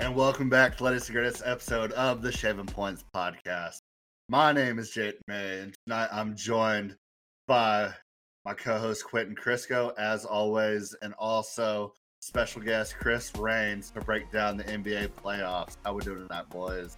and welcome back to latest and greatest episode of the Shaving Points podcast. My name is Jake May, and tonight I'm joined by my co-host Quentin Crisco, as always, and also special guest Chris Rains to break down the NBA playoffs. How we doing tonight, boys?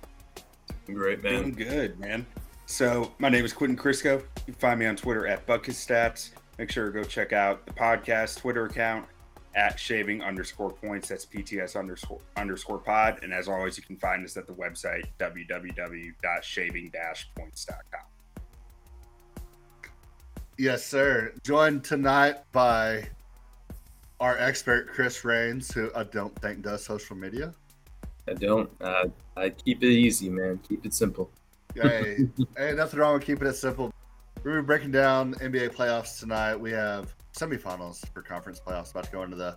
Great, man. Doing good, man. So my name is Quentin Crisco. You can find me on Twitter at Bucket Stats. Make sure to go check out the podcast Twitter account at shaving underscore points. That's PTS underscore underscore pod. And as always, you can find us at the website www.shaving points.com. Yes, sir. Joined tonight by our expert Chris Rains, who I don't think does social media. I don't. Uh, I keep it easy, man. Keep it simple. hey, hey, nothing wrong with keeping it simple. We're breaking down NBA playoffs tonight. We have semifinals for conference playoffs about to go into the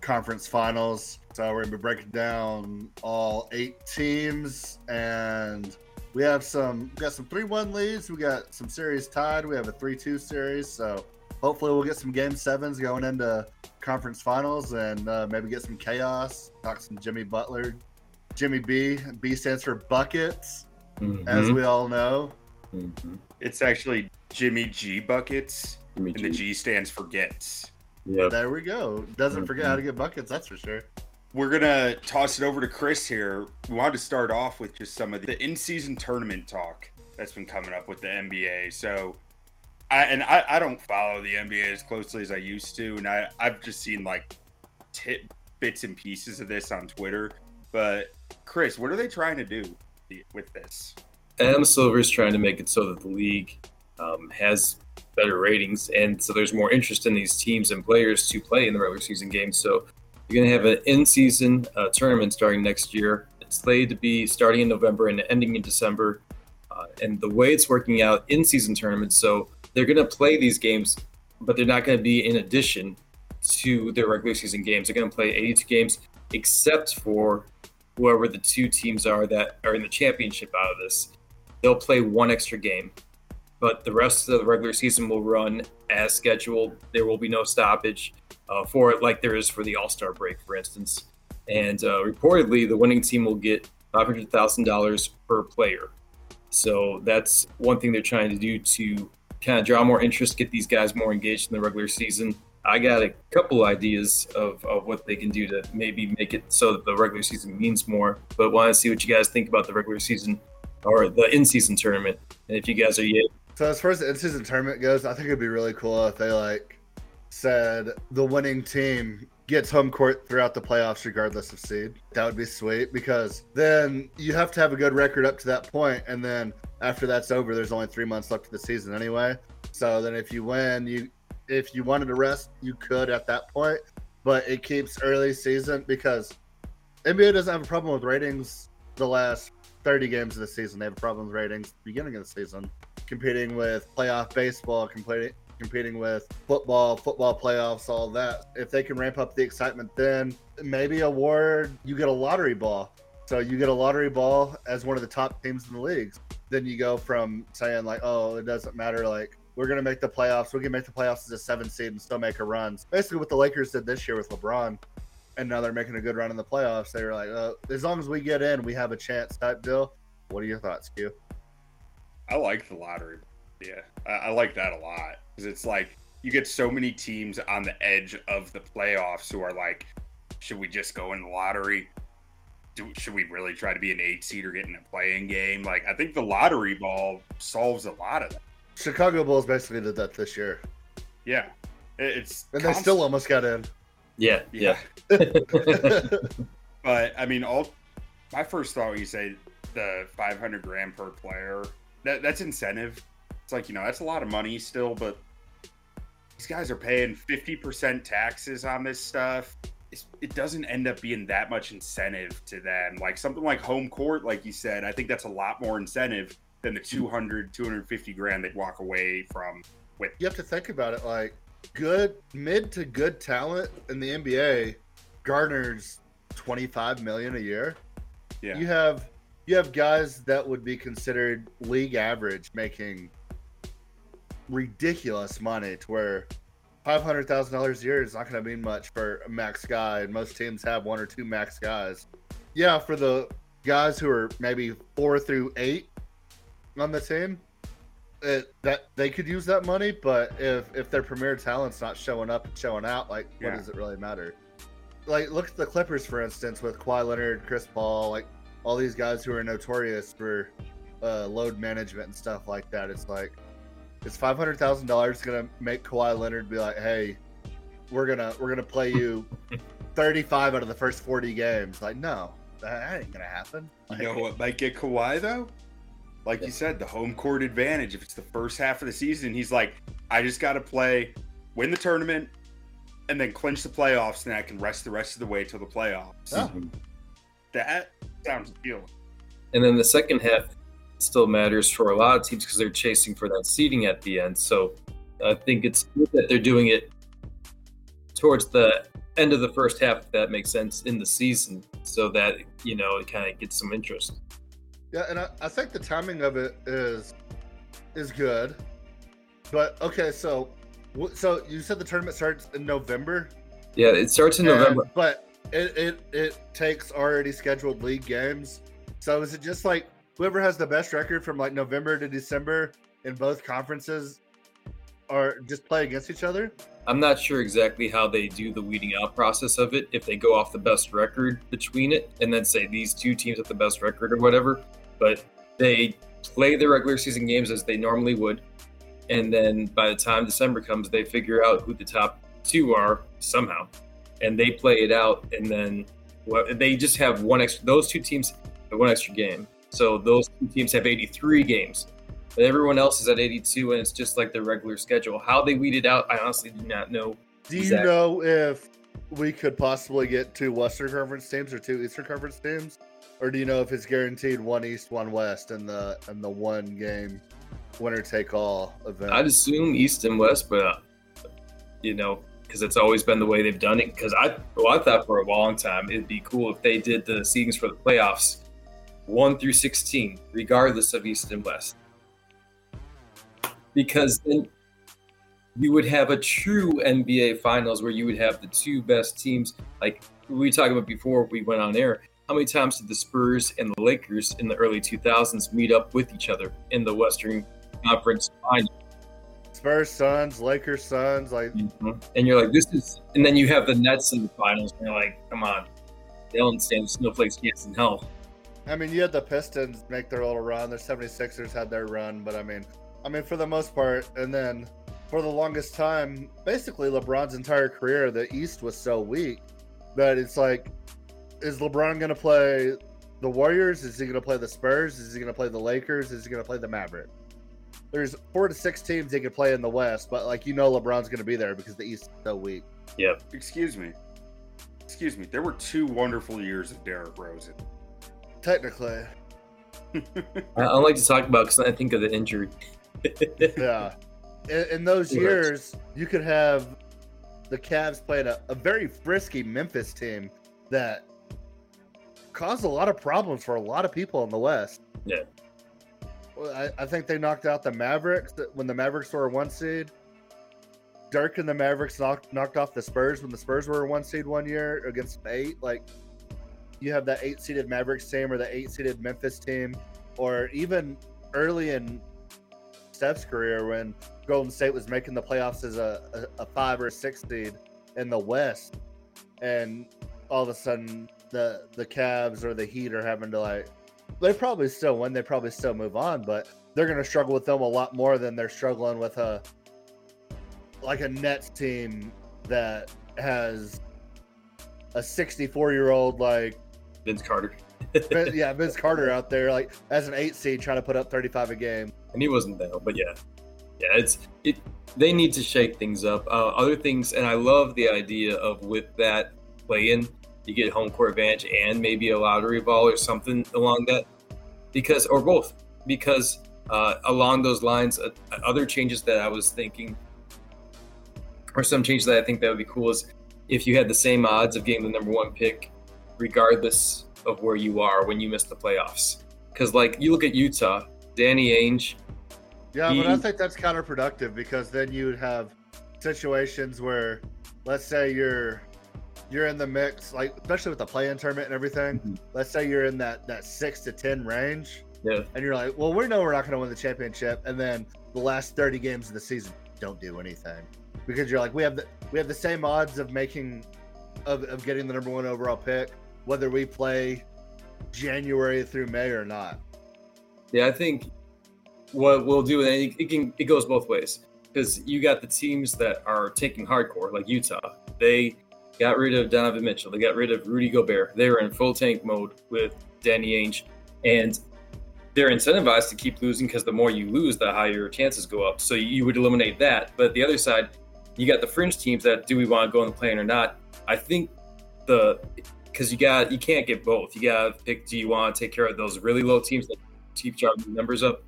conference finals. So we're gonna be breaking down all eight teams, and we have some we got some three one leads. We got some series tied. We have a three two series. So hopefully we'll get some game sevens going into conference finals, and uh, maybe get some chaos. Talk some Jimmy Butler, Jimmy B. B stands for buckets, mm-hmm. as we all know. Mm-hmm. It's actually Jimmy G buckets and the G stands for gets. Yeah. There we go. Doesn't mm-hmm. forget how to get buckets, that's for sure. We're gonna toss it over to Chris here. We wanted to start off with just some of the in-season tournament talk that's been coming up with the NBA. So I and I, I don't follow the NBA as closely as I used to, and I, I've just seen like tip bits and pieces of this on Twitter. But Chris, what are they trying to do with this? Adam Silver is trying to make it so that the league um, has better ratings, and so there's more interest in these teams and players to play in the regular season games. So you're going to have an in-season uh, tournament starting next year. It's slated to be starting in November and ending in December. Uh, and the way it's working out in-season tournaments, so they're going to play these games, but they're not going to be in addition to their regular season games. They're going to play 82 games, except for whoever the two teams are that are in the championship out of this. They'll play one extra game but the rest of the regular season will run as scheduled. There will be no stoppage uh, for it, like there is for the All Star break, for instance. And uh, reportedly, the winning team will get five hundred thousand dollars per player. So that's one thing they're trying to do to kind of draw more interest, get these guys more engaged in the regular season. I got a couple ideas of, of what they can do to maybe make it so that the regular season means more, but want to see what you guys think about the regular season or the in season tournament. And if you guys are yet so as far as the in-season tournament goes, I think it'd be really cool if they like said the winning team gets home court throughout the playoffs regardless of seed. That would be sweet because then you have to have a good record up to that point and then after that's over there's only 3 months left of the season anyway. So then if you win, you if you wanted to rest, you could at that point, but it keeps early season because NBA doesn't have a problem with ratings the last 30 games of the season. They have problems ratings beginning of the season competing with playoff baseball, competing competing with football, football playoffs, all that. If they can ramp up the excitement, then maybe award you get a lottery ball. So you get a lottery ball as one of the top teams in the leagues. Then you go from saying like, oh, it doesn't matter. Like we're gonna make the playoffs. We can make the playoffs as a seven seed and still make a run. Basically, what the Lakers did this year with LeBron, and now they're making a good run in the playoffs. They were like, uh, as long as we get in, we have a chance. Type deal. What are your thoughts, Q? I like the lottery. Yeah, I, I like that a lot because it's like you get so many teams on the edge of the playoffs who are like, should we just go in the lottery? Do, should we really try to be an eight seed or get in a play-in game? Like, I think the lottery ball solves a lot of that. Chicago Bulls basically did that this year. Yeah, it's and they still almost got in. Yeah, yeah. but I mean, all my first thought when you say the 500 grand per player that that's incentive. It's like you know that's a lot of money still, but these guys are paying fifty percent taxes on this stuff. It's, it doesn't end up being that much incentive to them. Like something like home court, like you said, I think that's a lot more incentive than the 200, 250 grand they'd walk away from with. You have to think about it like good, mid to good talent in the NBA garners 25 million a year. Yeah. You have you have guys that would be considered league average making ridiculous money to where five hundred thousand dollars a year is not going to mean much for a max guy, and most teams have one or two max guys. yeah, for the guys who are maybe four through eight on the team, it, that they could use that money. But if if their premier talent's not showing up and showing out, like Yeah. what does it really matter? Like look at the Clippers for instance with Kawhi Leonard, Chris Paul, like all these guys who are notorious for uh, load management and stuff like that. It's like is five hundred thousand dollars gonna make Kawhi Leonard be like, hey, we're gonna we're gonna play you thirty five out of the first forty games? Like no, that ain't gonna happen. You know what might get Kawhi though? Like you said, the home court advantage. If it's the first half of the season, he's like, I just got to play, win the tournament, and then clinch the playoffs, and I can rest the rest of the way till the playoffs. Yeah. That sounds appealing. And then the second half still matters for a lot of teams because they're chasing for that seeding at the end. So I think it's good that they're doing it towards the end of the first half, if that makes sense, in the season, so that you know it kind of gets some interest. Yeah, and I, I think the timing of it is is good. But okay, so so you said the tournament starts in November, Yeah, it starts in and- November. but it, it it takes already scheduled league games. So is it just like whoever has the best record from like November to December in both conferences, or just play against each other? I'm not sure exactly how they do the weeding out process of it. If they go off the best record between it, and then say these two teams have the best record or whatever, but they play the regular season games as they normally would, and then by the time December comes, they figure out who the top two are somehow, and they play it out, and then well, they just have one extra. Those two teams have one extra game, so those two teams have 83 games. But everyone else is at 82, and it's just like the regular schedule. How they weed it out, I honestly do not know. Do you know if we could possibly get two Western Conference teams or two Eastern Conference teams, or do you know if it's guaranteed one East, one West, in the in the one game winner take all event? I'd assume East and West, but uh, you know, because it's always been the way they've done it. Because I, well, I thought for a long time it'd be cool if they did the seedings for the playoffs, one through sixteen, regardless of East and West, because then you would have a true NBA Finals where you would have the two best teams. Like we were talking about before we went on air. How many times did the Spurs and the Lakers in the early 2000s meet up with each other in the Western Conference Finals? Spurs, Suns, Lakers, Suns, like Mhm. And you're like, this is, and then you have the Nets in the finals, and you're like, come on, they don't stand snowflakes chance in hell. I mean, you had the Pistons make their little run. The 76ers had their run, but I mean, I mean, for the most part, and then for the longest time, basically LeBron's entire career, the East was so weak that it's like, is LeBron going to play the Warriors? Is he going to play the Spurs? Is he going to play the Lakers? Is he going to play the Mavericks? There's four to six teams he could play in the West, but like you know, LeBron's going to be there because the East is so weak. Yeah. Excuse me. Excuse me. There were two wonderful years of Derrick Rose. Technically, I, I like to talk about because I think of the injury. Yeah. In, in those Right. years, you could have the Cavs playing a, a very frisky Memphis team that caused a lot of problems for a lot of people in the West. Yeah. Well, I, I think they knocked out the Mavericks when the Mavericks were a one seed. Dirk and the Mavericks knocked knocked off the Spurs when the Spurs were a one seed one year against an eight. Like you have that eight seeded Mavericks team or the eight seeded Memphis team, or even early in Steph's career when Golden State was making the playoffs as a, a, a five or a six seed in the West, and all of a sudden the the Cavs or the Heat are having to like they probably still win, they probably still move on, but they're going to struggle with them a lot more than they're struggling with a like a Nets team that has a 64 year old like Vince Carter, yeah Vince Carter out there like as an eight seed trying to put up 35 a game. And he wasn't there, but yeah, yeah, it's it. They need to shake things up. Uh, other things, and I love the idea of with that play-in, you get home court advantage and maybe a lottery ball or something along that, because or both, because uh, along those lines, uh, other changes that I was thinking, or some changes that I think that would be cool is if you had the same odds of getting the number one pick, regardless of where you are when you miss the playoffs. Because like you look at Utah, Danny Ainge. Yeah, but I think that's counterproductive because then you would have situations where, let's say you're you're in the mix, like especially with the play-in tournament and everything. Mhm. Let's say you're in that that six to ten range, Yeah. and you're like, well, we know we're not going to win the championship, and then the last 30 games of the season don't do anything because you're like, we have the we have the same odds of making of, of getting the number one overall pick, whether we play January through May or not. Yeah, I think what we'll do, and it, can it goes both ways because you got the teams that are taking hardcore, like Utah. They got rid of Donovan Mitchell. They got rid of Rudy Gobert. They were in full tank mode with Danny Ainge, and they're incentivized to keep losing because the more you lose, the higher your chances go up. So you would eliminate that. But the other side, you got the fringe teams that do we want to go in the play-in or not? I think the because you got you can't get both. You got to pick. Do you want to take care of those really low teams that keep driving numbers up?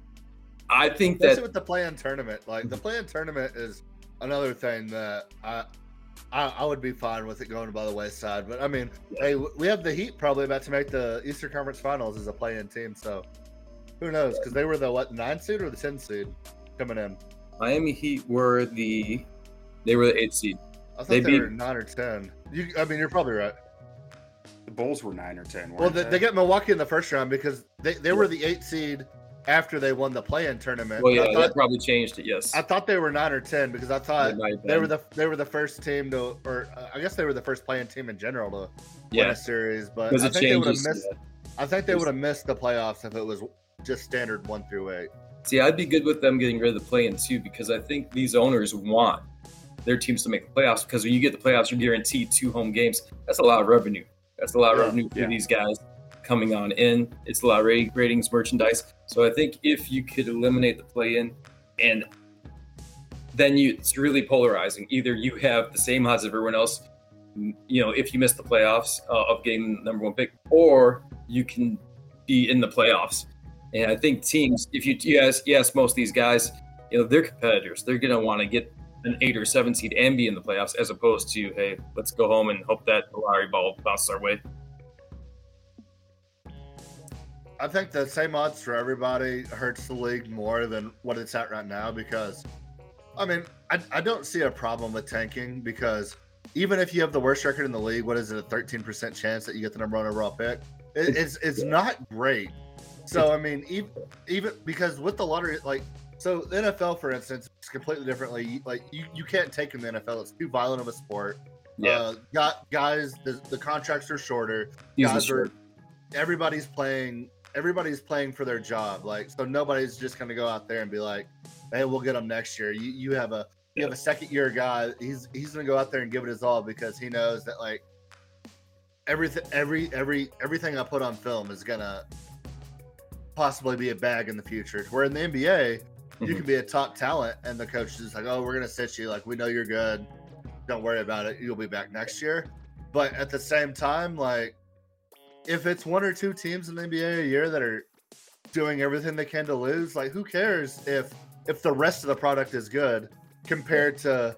I think Especially that with the play-in tournament, like the play-in tournament is another thing that I, I I would be fine with it going by the wayside. But I mean, Yeah. hey, we have the Heat probably about to make the Eastern Conference Finals as a play-in team, so who knows? Because they were the what nine seed or the ten seed coming in. Miami Heat were the they were the eighth seed. I thought They they, beat- were nine or ten. You, I mean, you're probably right. The Bulls were nine or ten. Well, weren't they, they got Milwaukee in the first round because they, they were the eight seed after they won the play-in tournament. Well, yeah, I thought that probably changed it. Yes, I thought they were nine or ten because I thought they were the they were the first team to, or uh, I guess they were the first play-in team in general to win yeah a series. But I think they would have missed. yeah. I think they would have missed the playoffs if it was just standard one through eight. See, I'd be good with them getting rid of the play-in too because I think these owners want their teams to make the playoffs because when you get the playoffs, you're guaranteed two home games. That's a lot of revenue. That's a lot of Yeah, revenue for these guys coming on in. It's a lot ratings, merchandise. So I think if you could eliminate the play-in, and then you, it's really polarizing. Either you have the same odds as everyone else, you know, if you miss the playoffs uh, of getting number one pick, or you can be in the playoffs. And I think teams, if you, you ask, you ask most of these guys, you know, they're competitors. They're going to want to get an eight or seven seed and be in the playoffs, as opposed to, hey, let's go home and hope that the lottery ball bounces our way. I think the same odds for everybody hurts the league more than what it's at right now because, I mean, I, I don't see a problem with tanking because even if you have the worst record in the league, what is it, a 13% chance that you get the number one overall pick? It, it's it's not great. So, I mean, even, even because with the lottery, like, so the NFL, for instance, is completely differently. Like, you, you can't take in the NFL, it's too violent of a sport. Yeah, Uh, got guys, the, the contracts are shorter guys short. are everybody's playing everybody's playing for their job like so nobody's just going to go out there and be like hey we'll get them next year. You you have a you have a second year guy he's he's going to go out there and give it his all because he knows that like everything every every everything i put on film is going to possibly be a bag in the future. Where in the nba you Mhm. can be a top talent and the coach is like oh we're going to sit you like we know you're good. Don't worry about it. You'll be back next year. But at the same time like if it's one or two teams in the NBA a year that are doing everything they can to lose, like who cares if if the rest of the product is good compared to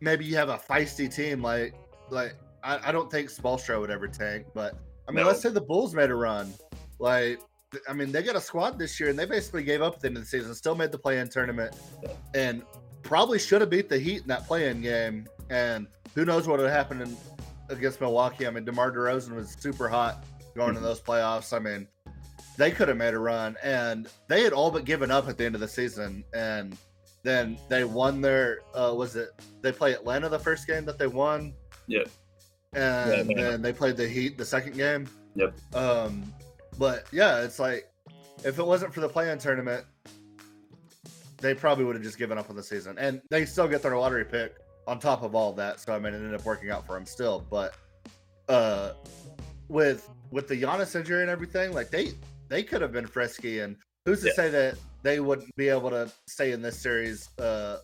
maybe you have a feisty team like like I, I don't think Spoelstra would ever tank, but I mean No. let's say the Bulls made a run. Like I mean they got a squad this year and they basically gave up at the end of the season, still made the play in tournament and probably should have beat the Heat in that play in game. And who knows what would happen in, against Milwaukee. I mean, DeMar DeRozan was super hot going in those playoffs. I mean, they could have made a run, and they had all but given up at the end of the season. And then they won their uh, was it they play Atlanta the first game that they won. Yeah. And Atlanta. then they played the Heat the second game. Yep. Um, but yeah, it's like if it wasn't for the play-in tournament, they probably would have just given up on the season, and they still get their lottery pick on top of all that. So I mean, it ended up working out for them still. But uh, with with the Giannis injury and everything, like they they could have been frisky, and who's to Yeah. say that they wouldn't be able to stay in this series uh,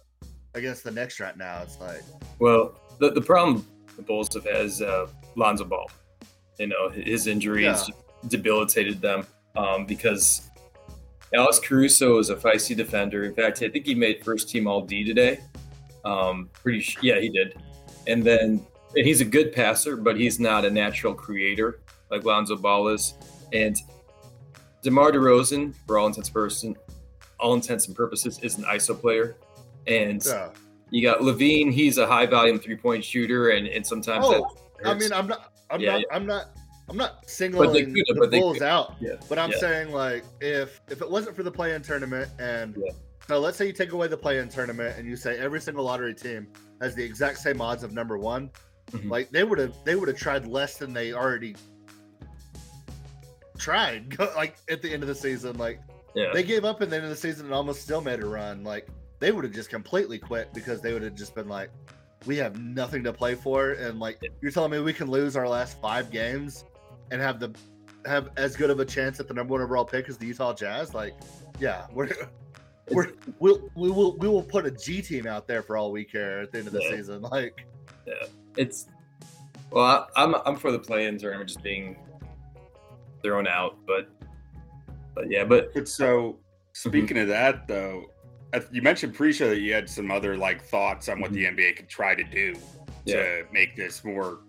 against the Knicks right now? It's like Well, the, the problem the Bulls have had is uh, Lonzo Ball. You know, his injuries Yeah. debilitated them um, because Alex Caruso is a feisty defender. In fact, I think he made first team All D today. Um, pretty, yeah, he did. And then, and he's a good passer, but he's not a natural creator like Lonzo Ball is. And DeMar DeRozan, for all intents and purposes, all intents and purposes, is an ISO player. And yeah. you got LaVine. He's a high volume three point shooter, and, and sometimes Oh, I mean, I'm not, I'm Yeah, not, yeah. I'm not, I'm not singling could the Bulls out. But I'm saying like if if it wasn't for the play-in tournament and so let's say you take away the play-in tournament and you say every single lottery team has the exact same odds of number one, Mhm. like they would have they would have tried less than they already tried like at the end of the season like yeah. they gave up at the end of the season and almost still made a run. Like they would have just completely quit because they would have just been like we have nothing to play for and like you're telling me we can lose our last five games and have the have as good of a chance at the number one overall pick as the Utah Jazz? Like yeah we're we're we'll we will we will put a G team out there for all we care at the end of the Yeah. season like. Yeah, it's well, I, I'm I'm for the play-in tournament just being thrown out, but but yeah, but But so, speaking of that, though, uh, you mentioned pre-show that you had some other like thoughts on what the NBA could try to do Yeah. to make this more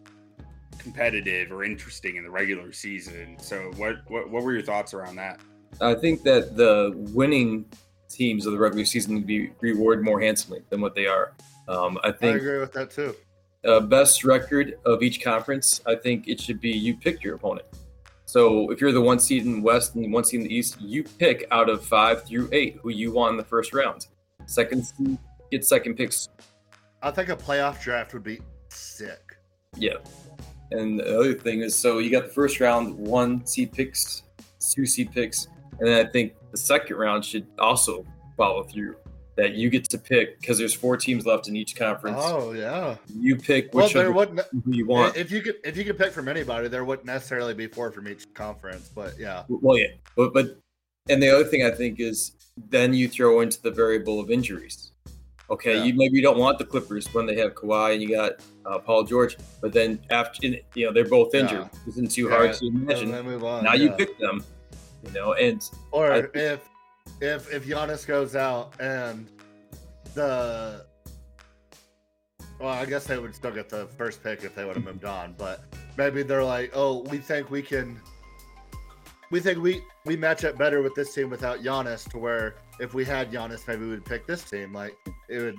competitive or interesting in the regular season. So, what what, what were your thoughts around that? I think that the winning teams of the regular season would be rewarded more handsomely than what they are. Um, I I think agree with that too uh, best record of each conference. I think it should be you pick your opponent. So if you're the one seed in the West and one seed in the East, you pick out of five through eight who you want in the first round. Second seed get second picks. I think a playoff draft would be sick Yeah. And the other thing is, so you got the first round, one seed picks, two seed picks, and then I think the second round should also follow through. That you get to pick because there's four teams left in each conference. oh yeah You pick well which wouldn't you want. If you could, if you could pick from anybody, there wouldn't necessarily be four from each conference. But yeah, Well, yeah, but but and the other thing I think is then you throw into the variable of injuries. Okay, Yeah. you maybe you don't want the Clippers when they have Kawhi and you got uh, Paul George, but then after you know they're both injured. Yeah. Isn't too Yeah, hard to imagine. now you pick them, you know, and or I- if if if Giannis goes out and the well, I guess they would still get the first pick if they would have moved on. But maybe they're like, oh, we think we can. We think we we match up better with this team without Giannis. To where if we had Giannis, maybe we would pick this team. Like it would,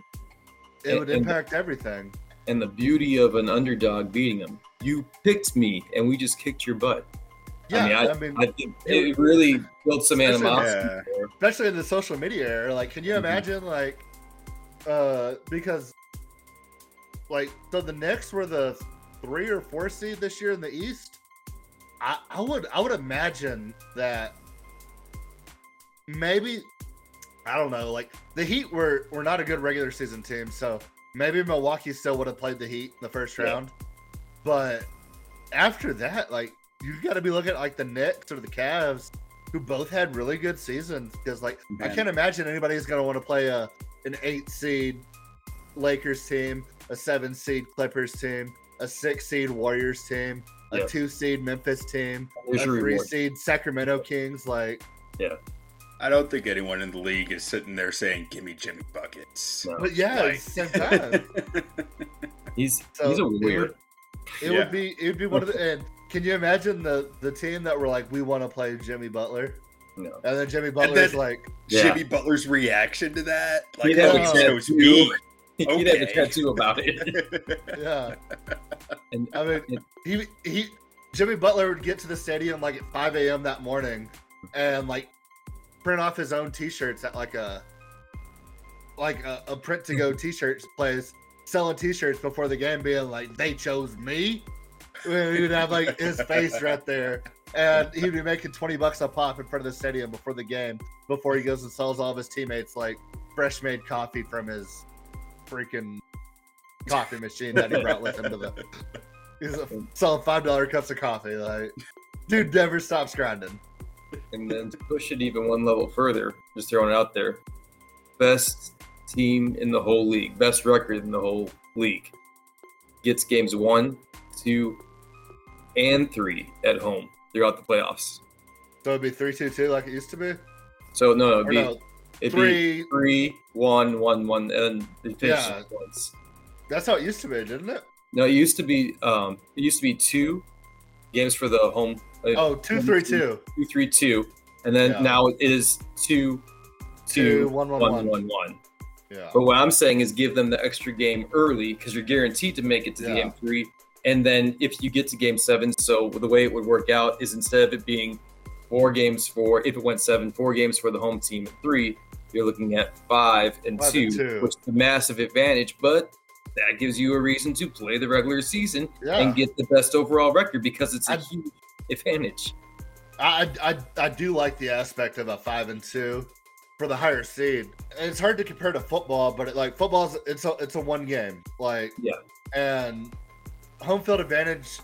it And- would and- impact everything. and the beauty of an underdog beating them. You picked me, and we just kicked your butt. Yeah, I I mean, mean, I think it really built some animosity. Yeah. especially in the social media era. Like, can you Mhm. imagine, like, uh, because, like, so the Knicks were the three or four seed this year in the East. I, I would, I would imagine that maybe, I don't know, like the Heat were were not a good regular season team, so maybe Milwaukee still would have played the Heat in the first Yeah. round, but after that, like, you got to be looking at like the Knicks or the Cavs who both had really good seasons because like I can't imagine anybody's gonna want to play a an eight seed Lakers team, a seven seed Clippers team, a six seed Warriors team, a two seed Memphis team, There's a three reward. seed Sacramento Kings. Like, yeah. I don't think anyone in the league is sitting there saying, "Give me Jimmy buckets." No. but yeah, Like- same time, He's So he's a it weird. would- it Yeah. would be it would be one of the. And can you imagine the the team that were like, we want to play Jimmy Butler, No. and then Jimmy Butler's then- like, Yeah. Jimmy Butler's reaction to that, like, He'd oh, a he chose tattoo. me. He'd have a tattoo about it. yeah. And I mean, he he Jimmy Butler would get to the stadium like at 5 a.m. that morning and like print off his own T-shirts at like a like a, a print to go T-shirts place, selling T-shirts before the game, being like, "They chose me." He would have like his face right there, and he'd be making 20 bucks a pop in front of the stadium before the game, before he goes and sells all of his teammates like fresh made coffee from his freaking coffee machine that he brought with him to the He's selling five dollar cups of coffee. Like, dude never stops grinding. and then to push it even one level further, just throwing it out there, best team in the whole league, best record in the whole league, gets games one, two, and three at home throughout the playoffs. So it'd be three two two like it used to be. So no, it'd Or be no, it'd three. be three, one, one, one, and they finish Yeah. once. That's how it used to be, didn't it? No, it used to be um, it used to be two games for the home. uh, Oh, two three two. two, three, two, and then Yeah. now it is two, Two, two, one, one, one, one. one, one. Yeah. But what I'm saying is give them the extra game early because you're guaranteed to make it to the Yeah. game three. And then if you get to game seven, so the way it would work out is instead of it being four games for, if it went seven, four games for the home team and three, you're looking at five and, Five two, and two. which is a massive advantage. But that gives you a reason to play the regular season Yeah. and get the best overall record because it's a I- huge advantage. I, I I do like the aspect of a five and two for the higher seed. It's hard to compare to football, but it, like football's it's a it's a one game like Yeah. and home field advantage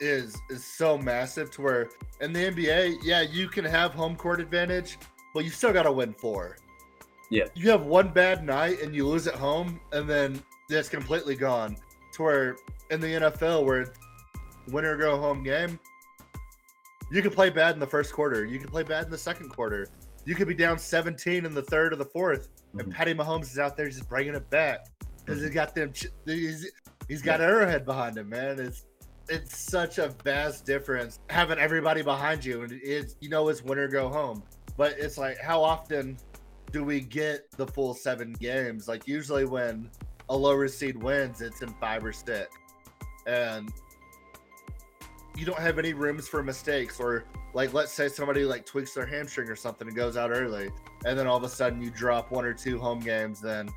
is is so massive to where in the NBA, yeah, you can have home court advantage, but you still got to win four. Yeah. you have one bad night and you lose at home, and then it's completely gone. To where in the NFL, where winner go home game, you can play bad in the first quarter. You can play bad in the second quarter. You could be down 17 in the third or the 4th and Mhm. Patty Mahomes is out there just bringing it back because he's got them. He's, he's got Arrowhead behind him, man. It's it's such a vast difference having everybody behind you, and it's you know it's winner go home. But it's like how often do we get the full seven games? Like usually when a lower seed wins, it's in five or six, and you don't have any rooms for mistakes or like let's say somebody like tweaks their hamstring or something and goes out early and then all of a sudden you drop one or two home games then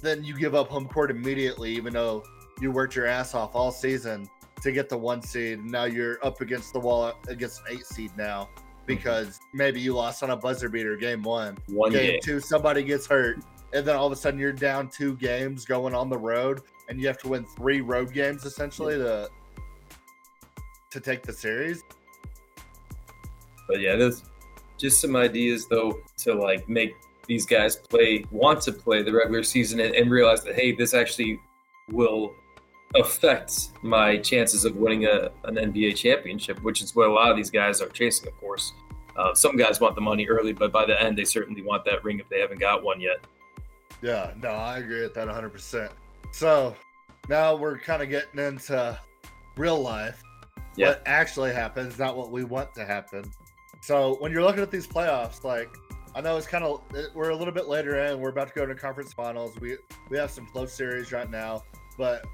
then you give up home court immediately even though you worked your ass off all season to get the one seed. And now you're up against the wall against an eight seed now because maybe you lost on a buzzer beater game one. One game game. two somebody gets hurt and then all of a sudden you're down two games going on the road and you have to win three road games essentially to to take the series? But yeah, there's just some ideas though to like make these guys play, want to play the regular season, and, and realize that hey, this actually will affect my chances of winning a, an NBA championship, which is what a lot of these guys are chasing, of course. Uh, some guys want the money early, but by the end, they certainly want that ring if they haven't got one yet. Yeah, no, I agree with that 100%. So now we're kind of getting into real life. Yeah. What actually happens, not what we want to happen. So when you're looking at these playoffs, like, I know it's kind of, we're a little bit later in. We're about to go into conference finals. We we have some close series right now, but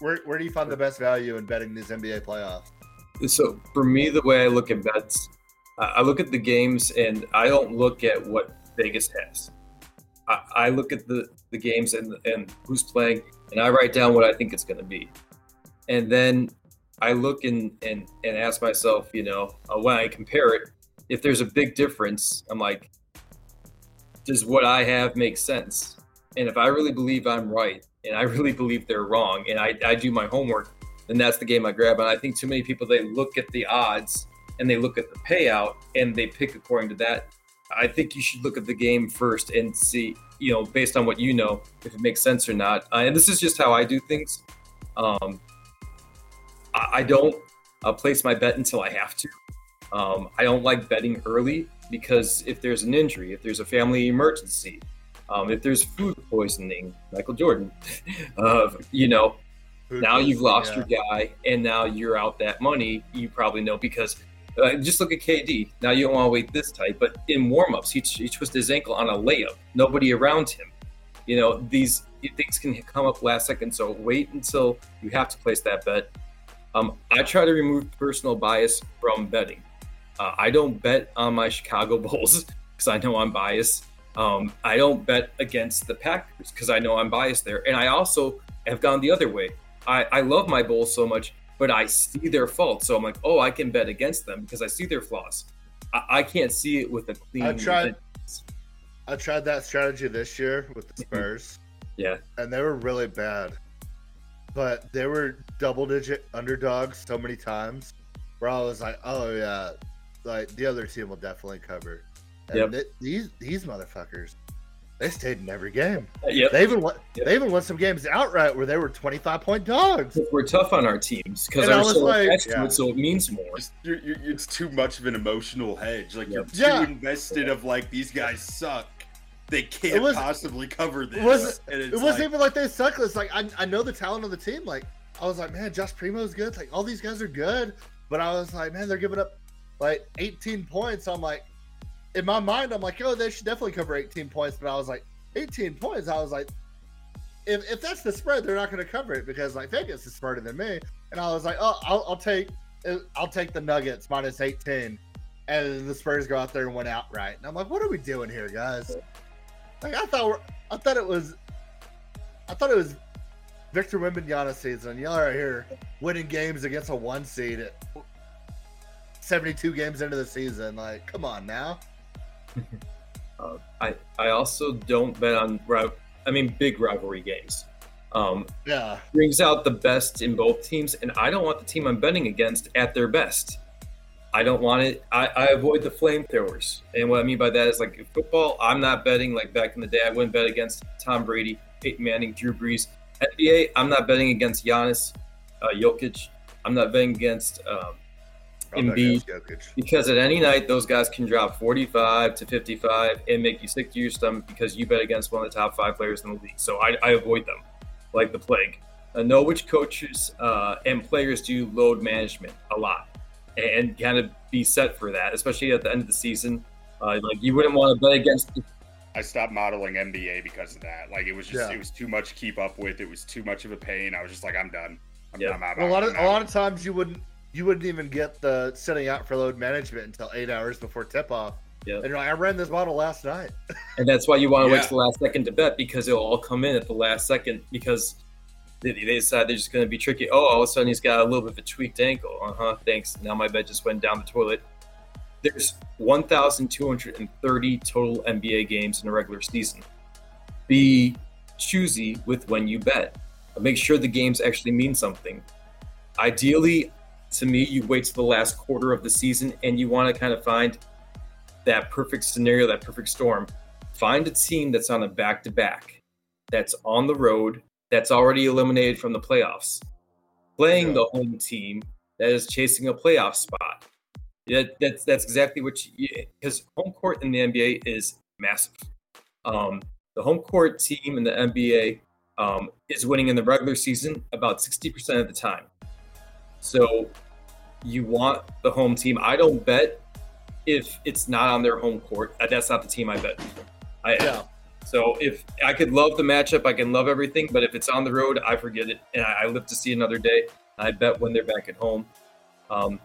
where, where do you find the best value in betting these NBA playoffs? So for me, the way I look at bets, I look at the games and I don't look at what Vegas has. I, I look at the, the games and and who's playing, and I write down what I think it's going to be, and then I look and and and ask myself, you know, uh, when I compare it, if there's a big difference, I'm like, does what I have make sense? And if I really believe I'm right, and I really believe they're wrong, and I, I do my homework, then that's the game I grab. And I think too many people they look at the odds and they look at the payout and they pick according to that. I think you should look at the game first and see, you know, based on what you know, if it makes sense or not. Uh, and this is just how I do things. Um, I, I don't uh, place my bet until I have to. Um, I don't like betting early because if there's an injury, if there's a family emergency, um, if there's food poisoning, Michael Jordan, uh, you know, Food now you've lost yeah. your guy and now you're out that money you probably know because uh, just look at KD. Now you don't want to wait this tight, but in warmups, he, he twisted his ankle on a layup. Nobody around him. You know these things can come up last second, so wait until you have to place that bet. Um, I try to remove personal bias from betting. Uh, I don't bet on my Chicago Bulls because I know I'm biased. Um, I don't bet against the Packers because I know I'm biased there, and I also have gone the other way. I, I love my Bulls so much, but I see their faults. So I'm like, oh, I can bet against them because I see their flaws. I, I can't see it with a clean. I tried- I tried that strategy this year with the Spurs. Yeah. and they were really bad. But they were double digit underdogs so many times where I was like, oh yeah, like the other team will definitely cover. And Yep. th- these these motherfuckers, they stayed in every game. Uh, yep. They even won, Yep. they even won some games outright where they were twenty five point dogs. We're tough on our teams because And I they're was so like- attached to Yeah. it, so it means more. Just, you're, you're, it's too much of an emotional hedge. Like you're too Yeah. invested of like these guys suck. They can't was- possibly cover this. It wasn't. And It wasn't like, even like they suck. It's like I, I know the talent of the team. Like I was like, man, Josh Primo's good. Like all these guys are good. But I was like, man, they're giving up like 18 points. I'm like, in my mind, I'm like, oh, they should definitely cover 18 points. But I was like, 18 points. I was like, if, if that's the spread, they're not going to cover it because like Vegas is smarter than me. And I was like, oh, I'll, I'll take I'll take the Nuggets minus 18. And the Spurs go out there and win outright. And I'm like, what are we doing here, guys? Like I thought we're, I thought it was I thought it was Victor Wembanyama season. Y'all are here winning games against a one seed at 72 games into the season. Like, come on now. uh, I I also don't bet on I mean big rivalry games. Um, yeah, brings out the best in both teams, and I don't want the team I'm betting against at their best. I don't want it. I, I avoid the flamethrowers, and what I mean by that is like football. I'm not betting like back in the day. I wouldn't bet against Tom Brady, Peyton Manning, Drew Brees. NBA, I'm not betting against Giannis, uh, Jokic. I'm not betting against um, Embiid because at any night those guys can drop 45 to 55 and make you sick to your stomach because you bet against one of the top five players in the league. So I, I avoid them like the plague. I know which coaches uh, and players do load management a lot and kind of be set for that, especially at the end of the season. Uh, like you wouldn't want to bet against I stopped modeling NBA because of that. Like it was just yeah. it was too much to keep up with. It was too much of a pain. I was just like, I'm done. I'm, yeah. I'm a lot of a lot of times you wouldn't you wouldn't even get the setting out for load management until eight hours before tip off. Yeah. And like, I ran this model last night. and that's why you want to yeah. wait to the last second to bet because it'll all come in at the last second because they, they decide they're just going to be tricky. Oh, all of a sudden he's got a little bit of a tweaked ankle. Uh huh. Thanks. Now my bet just went down the toilet. There's 1,230 total NBA games in a regular season. Be choosy with when you bet. Make sure the games actually mean something. Ideally, to me, you wait to the last quarter of the season and you want to kind of find that perfect scenario, that perfect storm. Find a team that's on a back to back, that's on the road, that's already eliminated from the playoffs, playing yeah. the home team that is chasing a playoff spot. Yeah, that's that's exactly what you because home court in the NBA is massive. Um, the home court team in the NBA um, is winning in the regular season about 60% of the time. So you want the home team. I don't bet if it's not on their home court. Uh, that's not the team I bet. I yeah. So if I could love the matchup, I can love everything, but if it's on the road, I forget it, and I, I live to see another day. I bet when they're back at home. Um,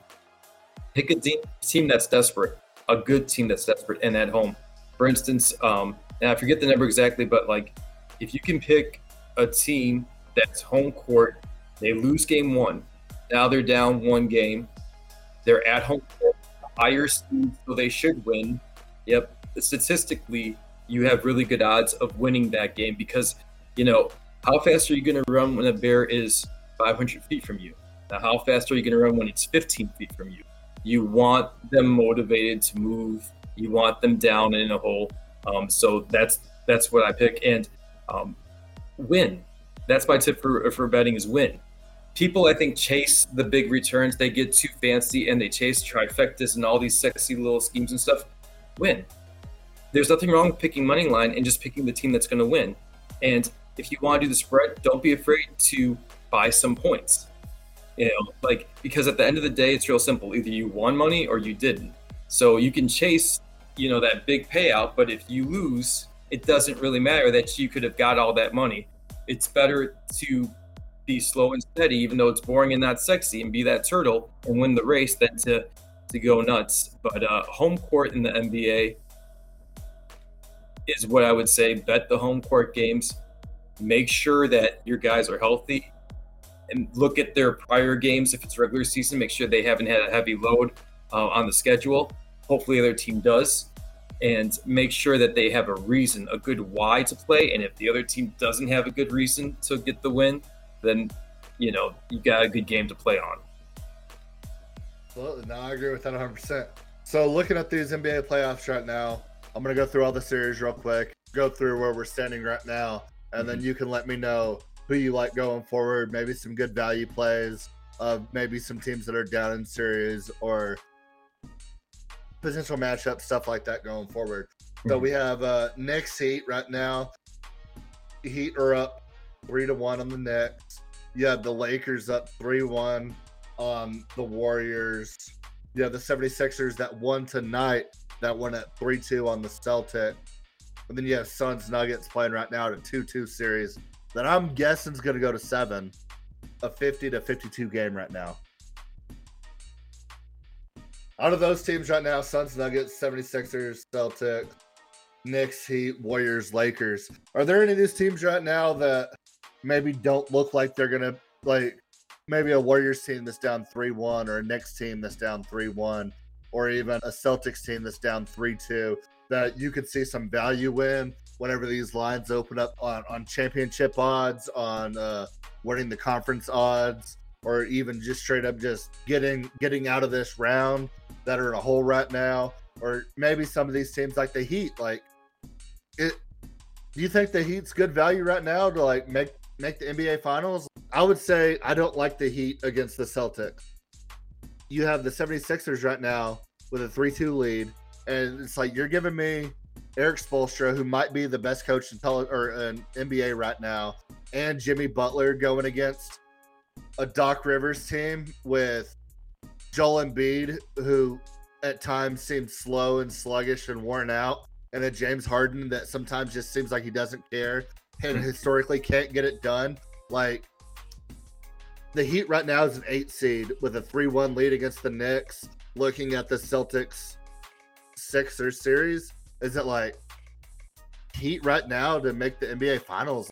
pick a team, team that's desperate, a good team that's desperate and at home. For instance, um, and I forget the number exactly, but like if you can pick a team that's home court, they lose game one, now they're down one game, they're at home, higher seed, so they should win. Yep, statistically, you have really good odds of winning that game because you know how fast are you going to run when a bear is 500 feet from you? Now, how fast are you going to run when it's 15 feet from you? You want them motivated to move. You want them down in a hole. Um, so that's that's what I pick and um, win. That's my tip for for betting is win. People I think chase the big returns. They get too fancy and they chase trifectas and all these sexy little schemes and stuff. Win. There's nothing wrong with picking money line and just picking the team that's going to win. And if you want to do the spread, don't be afraid to buy some points. You know, like because at the end of the day, it's real simple. Either you won money or you didn't. So you can chase, you know, that big payout, but if you lose, it doesn't really matter that you could have got all that money. It's better to be slow and steady, even though it's boring and not sexy, and be that turtle and win the race than to to go nuts. But uh, home court in the NBA is what I would say. Bet the home court games. Make sure that your guys are healthy and look at their prior games. If it's regular season, make sure they haven't had a heavy load uh, on the schedule. Hopefully, their team does. And make sure that they have a reason, a good why to play. And if the other team doesn't have a good reason to get the win, then, you know, you got a good game to play on. Absolutely. No, I agree with that 100%. So, looking at these NBA playoffs right now, I'm going to go through all the series real quick, go through where we're standing right now, and mm-hmm. then you can let me know who you like going forward, maybe some good value plays of maybe some teams that are down in series or potential matchup stuff like that going forward. Mm-hmm. So we have uh Knicks Heat right now. Heat are up three to one on the Knicks. You have the Lakers up three one on the Warriors. You have the 76ers that won tonight that won at 3 2 on the Celtics. And then you have Suns Nuggets playing right now at a 2 2 series that I'm guessing is going to go to seven, a 50 to 52 game right now. Out of those teams right now, Suns, Nuggets, 76ers, Celtics, Knicks, Heat, Warriors, Lakers. Are there any of these teams right now that maybe don't look like they're to, like, maybe a Warriors team that's down 3 1 or a Knicks team that's down 3 1 or even a Celtics team that's down 3 2 that you could see some value in whenever these lines open up on, on championship odds, on uh, winning the conference odds, or even just straight up just getting getting out of this round that are in a hole right now, or maybe some of these teams like the Heat, like it. Do you think the Heat's good value right now to like make make the NBA Finals? I would say I don't like the Heat against the Celtics. You have the 76ers right now with a 3-2 lead, and it's like you're giving me Erik Spoelstra, who might be the best coach in tele- or in NBA right now, and Jimmy Butler going against a Doc Rivers team with Joel Embiid, who at times seems slow and sluggish and worn out, and a James Harden that sometimes just seems like he doesn't care and hmm. historically can't get it done. Like the Heat right now is an eight seed with a 3 1 lead against the Knicks. Looking at the Celtics Sixers series, is it like Heat right now to make the NBA Finals?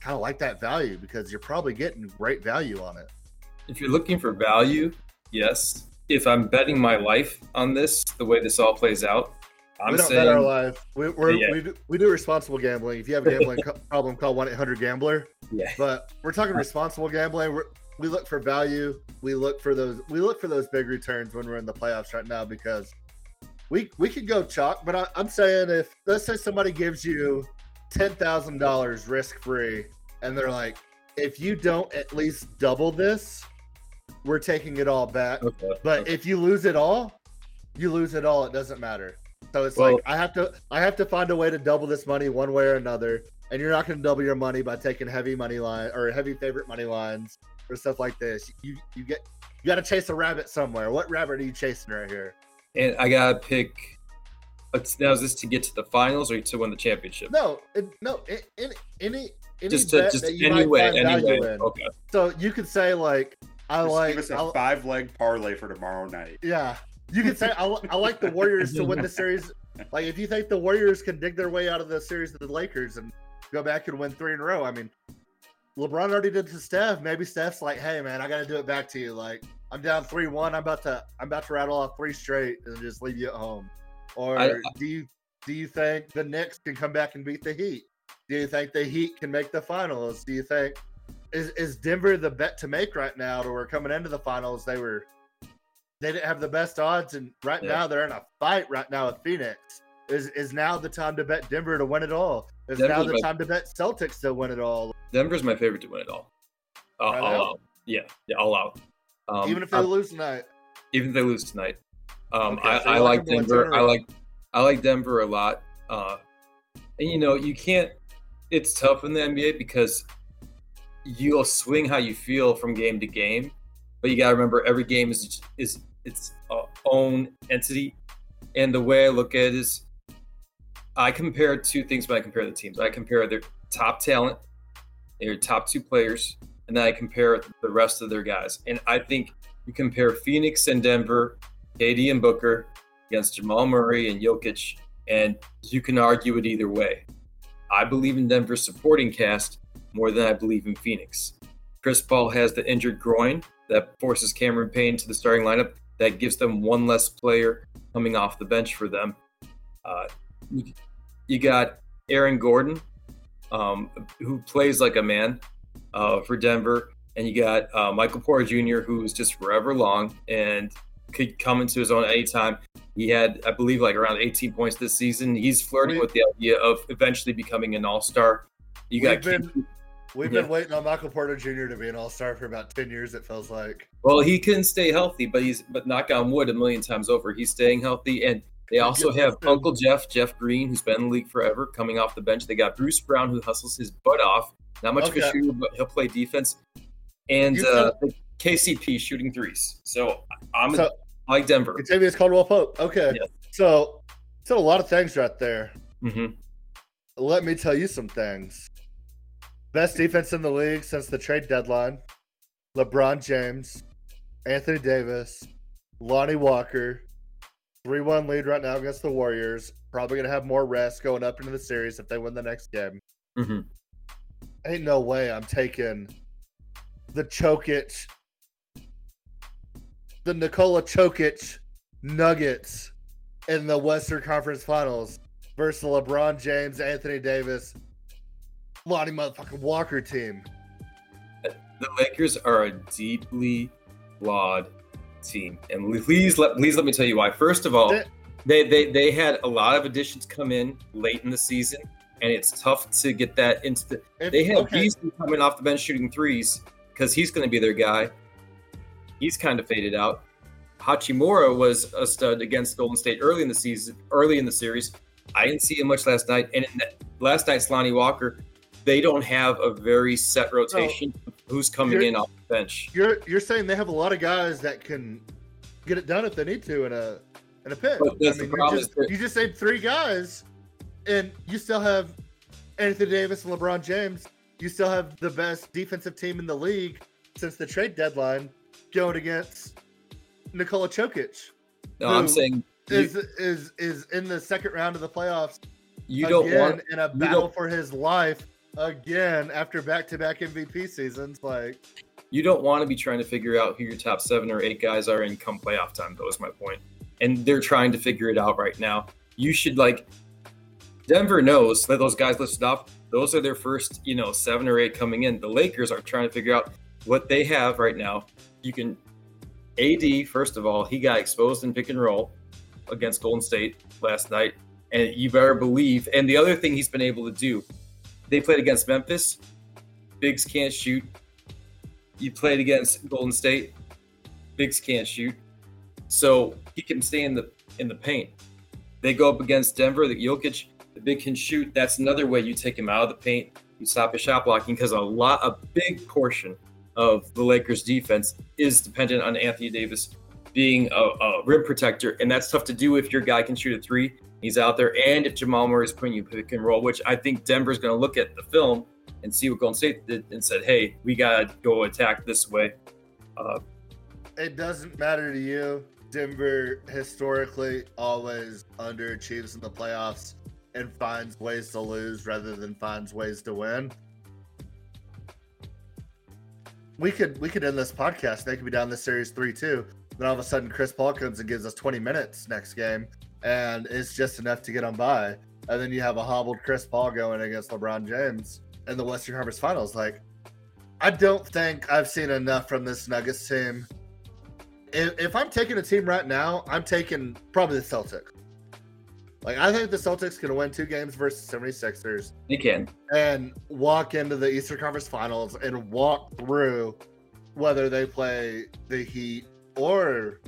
Kind of like that value because you're probably getting great value on it. If you're looking for value, yes. If I'm betting my life on this, the way this all plays out, I'm we don't saying bet our life. We, we're, Yeah. we, do, we do responsible gambling. If you have a gambling co- problem, call 1 800 Gambler. yeah. But we're talking responsible gambling. We're, we look for value. We look for those. We look for those big returns when we're in the playoffs right now because we we could go chalk. But I, I'm saying if let's say somebody gives you ten thousand dollars risk free, and they're like, if you don't at least double this, we're taking it all back. Okay. But okay. if you lose it all, you lose it all. It doesn't matter. So it's Well- like I have to I have to find a way to double this money one way or another. And you're not going to double your money by taking heavy money line or heavy favorite money lines or stuff like this. You you get you got to chase a rabbit somewhere. What rabbit are you chasing right here? and I gotta pick. Now is this to get to the finals or to win the championship? No, it, no, a- any any any just to bet just that you anyway, might find value anyway. in. Okay. So you could say like I Just like give us a I'll- five leg parlay for tomorrow night. Yeah. You can say I, I like the Warriors to win the series. Like if you think the Warriors can dig their way out of the series with the Lakers and go back and win three in a row, I mean, LeBron already did to Steph. Maybe Steph's like, hey man, I got to do it back to you. Like I'm down three one. I'm about to I'm about to rattle off three straight and just leave you at home. Or I- do you do you think the Knicks can come back and beat the Heat? Do you think the Heat can make the finals? Do you think is is Denver the bet to make right now? To where coming into the finals they were they didn't have the best odds, and right Yeah. now they're in a fight right now with Phoenix. Is is now the time to bet Denver to win it all? Is now the my- time to bet Celtics to win it all? Denver's my favorite to win it all. Uh, all out. Yeah, yeah, all out. Um, Even if they I- lose tonight. even if they lose tonight. Um, Okay, I, so I like like them to win Denver. ten in a I like I like Denver a lot. Uh, and you know, you can't. It's tough in the NBA because you'll swing how you feel from game to game, but you got to remember every game is is its uh, own entity. And the way I look at it is, I compare two things when I compare the teams. I compare their top talent, their top two players, and then I compare the rest of their guys. And I think you compare Phoenix and Denver, KD and Booker against Jamal Murray and Jokic, and you can argue it either way. I believe in Denver's supporting cast more than I believe in Phoenix. Chris Paul has the injured groin that forces Cameron Payne to the starting lineup. That gives them one less player coming off the bench for them. Uh, you, got Aaron Gordon, um, who plays like a man uh, for Denver, and you got uh, Michael Porter Jr., who's just forever long and could come into his own anytime. He had, I believe, like around 18 points this season. He's flirting with the idea of eventually becoming an All Star. You got We've been- Kid- We've Yeah. been waiting on Michael Porter Jr. to be an All Star for about ten years. It feels like. well, he couldn't stay healthy, but he's but knock on wood a million times over. He's staying healthy, and they also have Uncle Jeff, Jeff Green, who's been in the league forever, coming off the bench. They got Bruce Brown, who hustles his butt off. Not much of a shooter, but he'll play defense. And uh, KCP shooting threes. So I'm So like Denver. Octavius Caldwell Pope. Okay. Yeah. So said a lot of things right there. hmm Let me tell you some things. Best defense in the league since the trade deadline. LeBron James, Anthony Davis, Lonnie Walker. 3 1 lead right now against the Warriors. Probably going to have more rest going up into the series if they win the next game. Mm-hmm. Ain't no way I'm taking the Jokic, the Nikola Jokic Nuggets in the Western Conference Finals versus LeBron James, Anthony Davis, Lonnie motherfucking Walker team. The Lakers are a deeply flawed team, and please let please let me tell you why. First of all, they they they had a lot of additions come in late in the season, and it's tough to get that into. The, If- they have okay, Beasley coming off the bench shooting threes because he's going to be their guy. He's kind of faded out. Hachimura was a stud against Golden State early in the season, early in the series. I didn't see him much last night, and in that, last night's Lonnie Walker. They don't have a very set rotation. who's coming in off the bench? you're you're saying they have a lot of guys that can get it done if they need to in a in a pit. But that's the you problem just, is that- you just named three guys, and you still have Anthony Davis and LeBron James. You still have the best defensive team in the league since the trade deadline going against Nikola Jokic. No, I'm saying you, Is is is in the second round of the playoffs you don't want in a battle for his life again after back-to-back MVP seasons. Like you don't want to be trying to figure out who your top seven or eight guys are in come playoff time. That was my point. And they're trying to figure it out right now. You should like Denver knows that those guys listed off, those are their first, you know, seven or eight coming in. The Lakers are trying to figure out what they have right now. You can AD, first of all, he got exposed in pick and roll against Golden State last night. And you better believe, and the other thing he's been able to do, they played against Memphis. Bigs can't shoot. You played against Golden State. Bigs can't shoot. So he can stay in the in the paint. They go up against Denver, the Jokic, the big can shoot. That's another way you take him out of the paint. You stop his shot blocking because a lot, a big portion of the Lakers' defense is dependent on Anthony Davis being a, a rim protector, and that's tough to do if your guy can shoot a three. He's out there, and if Jamal Murray is putting you pick and roll, which I think Denver's going to look at the film and see what Golden State did and said, "Hey, we got to go attack this way." Uh, it doesn't matter to you. Denver historically always underachieves in the playoffs and finds ways to lose rather than finds ways to win. We could we could end this podcast. They could be down this series three two. Then all of a sudden, Chris Paul comes and gives us twenty minutes next game, and it's just enough to get them by. And then you have a hobbled Chris Paul going against LeBron James in the Western Conference Finals. Like, I don't think I've seen enough from this Nuggets team if, if I'm taking a team right now, I'm taking probably the Celtics. Like, I think the Celtics can win two games versus 76ers they can. and walk into the Eastern Conference Finals and walk through whether they play the Heat or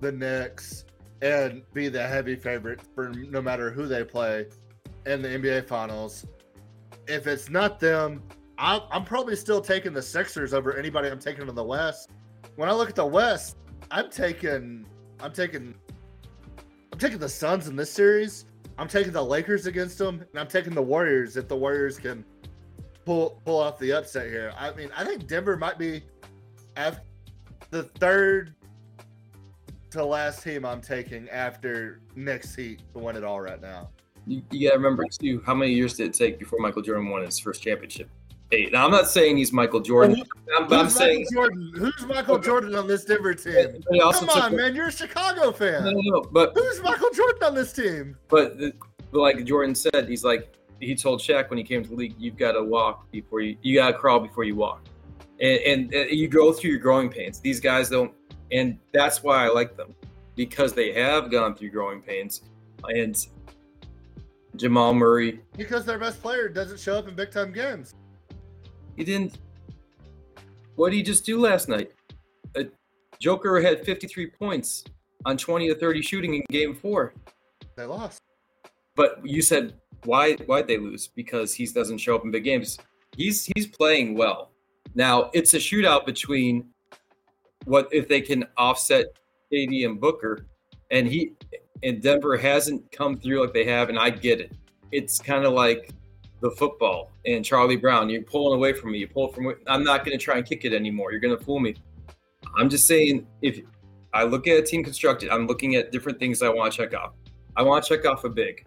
the Knicks and be the heavy favorite for no matter who they play in the NBA Finals. If it's not them, I'm, probably still taking the Sixers over anybody I'm taking in the West. When I look at the West, I'm taking I'm taking I'm taking the Suns in this series. I'm taking the Lakers against them, and I'm taking the Warriors if the Warriors can pull pull off the upset here. I mean, I think Denver might be af the third to last team I'm taking after next Heat to win it all right now. You, you got to remember too. How many years did it take before Michael Jordan won his first championship? Eight. Now I'm not saying he's Michael Jordan. I'm, but I'm Who's saying. Jordan? Who's Michael Jordan on this Denver team? Come on, the- man, you're a Chicago fan. No, no, no, but Who's Michael Jordan on this team? but, but like Jordan said, he's like he told Shaq when he came to the league, you've got to walk before you you got to crawl before you walk, and, and uh, you go through your growing pains. These guys don't, and that's why I like them because they have gone through growing pains, and Jamal Murray, Because their best player doesn't show up in big time games. he didn't. What did he just do last night? Uh, Joker had 53 points on 20 to 30 shooting in Game Four. They lost. But you said why why'd they lose? Because he doesn't show up in big games. He's he's playing well. Now it's a shootout between what if they can offset AD and Booker, and he and Denver hasn't come through like they have, and I get it. It's kind of like the football and Charlie Brown. You're pulling away from me. You pull from. I'm not going to try and kick it anymore. You're going to fool me. I'm just saying, if I look at a team constructed, I'm looking at different things I want to check off. I want to check off a big.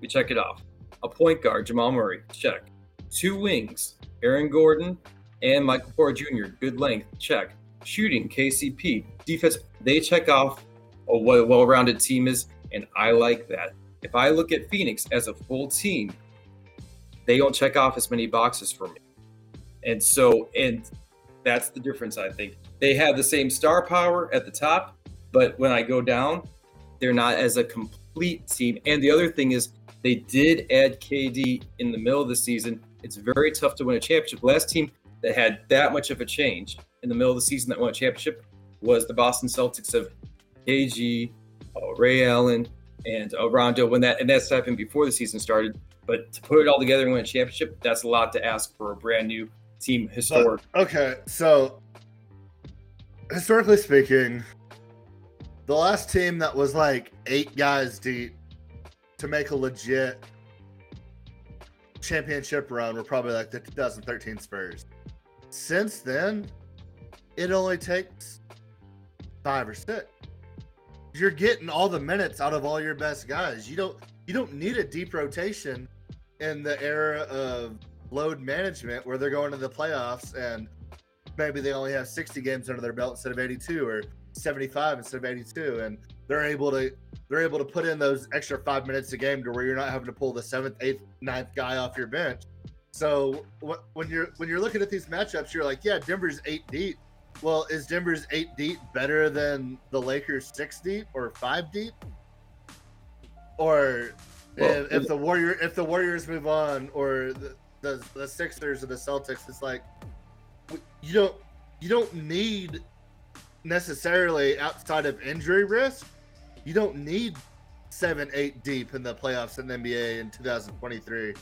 We check it off. A point guard, Jamal Murray, check. Two wings, Aaron Gordon and Michael Porter Jr., good length, check. Shooting, KCP. Defense, they check off what a well rounded team is, and I like that. If I look at Phoenix as a full team, they don't check off as many boxes for me. And so, and that's the difference, I think. They have the same star power at the top, but when I go down, they're not as a complete team. And the other thing is, they did add KD in the middle of the season. It's very tough to win a championship. Last team that had that much of a change in the middle of the season that won a championship was the Boston Celtics of KG, uh, Ray Allen, and uh, Rondo. When that and that's happened before the season started. But to put it all together and win a championship, that's a lot to ask for a brand new team historic. But, okay, so historically speaking, the last team that was like eight guys deep to make a legit championship run were probably like the 2013 Spurs. Since then, it only takes five or six. You're getting all the minutes out of all your best guys. You don't you don't need a deep rotation in the era of load management where they're going to the playoffs and maybe they only have 60 games under their belt instead of 82 or 75 instead of 82 and they're able to they're able to put in those extra five minutes a game to where you're not having to pull the seventh eighth ninth guy off your bench so when you're when you're looking at these matchups you're like yeah denver's eight deep well is denver's eight deep better than the lakers six deep or five deep or well, if, if the warrior if the warriors move on or the, the the sixers or the celtics it's like you don't you don't need necessarily outside of injury risk. You don't need seven, eight deep in the playoffs in the NBA in 2023.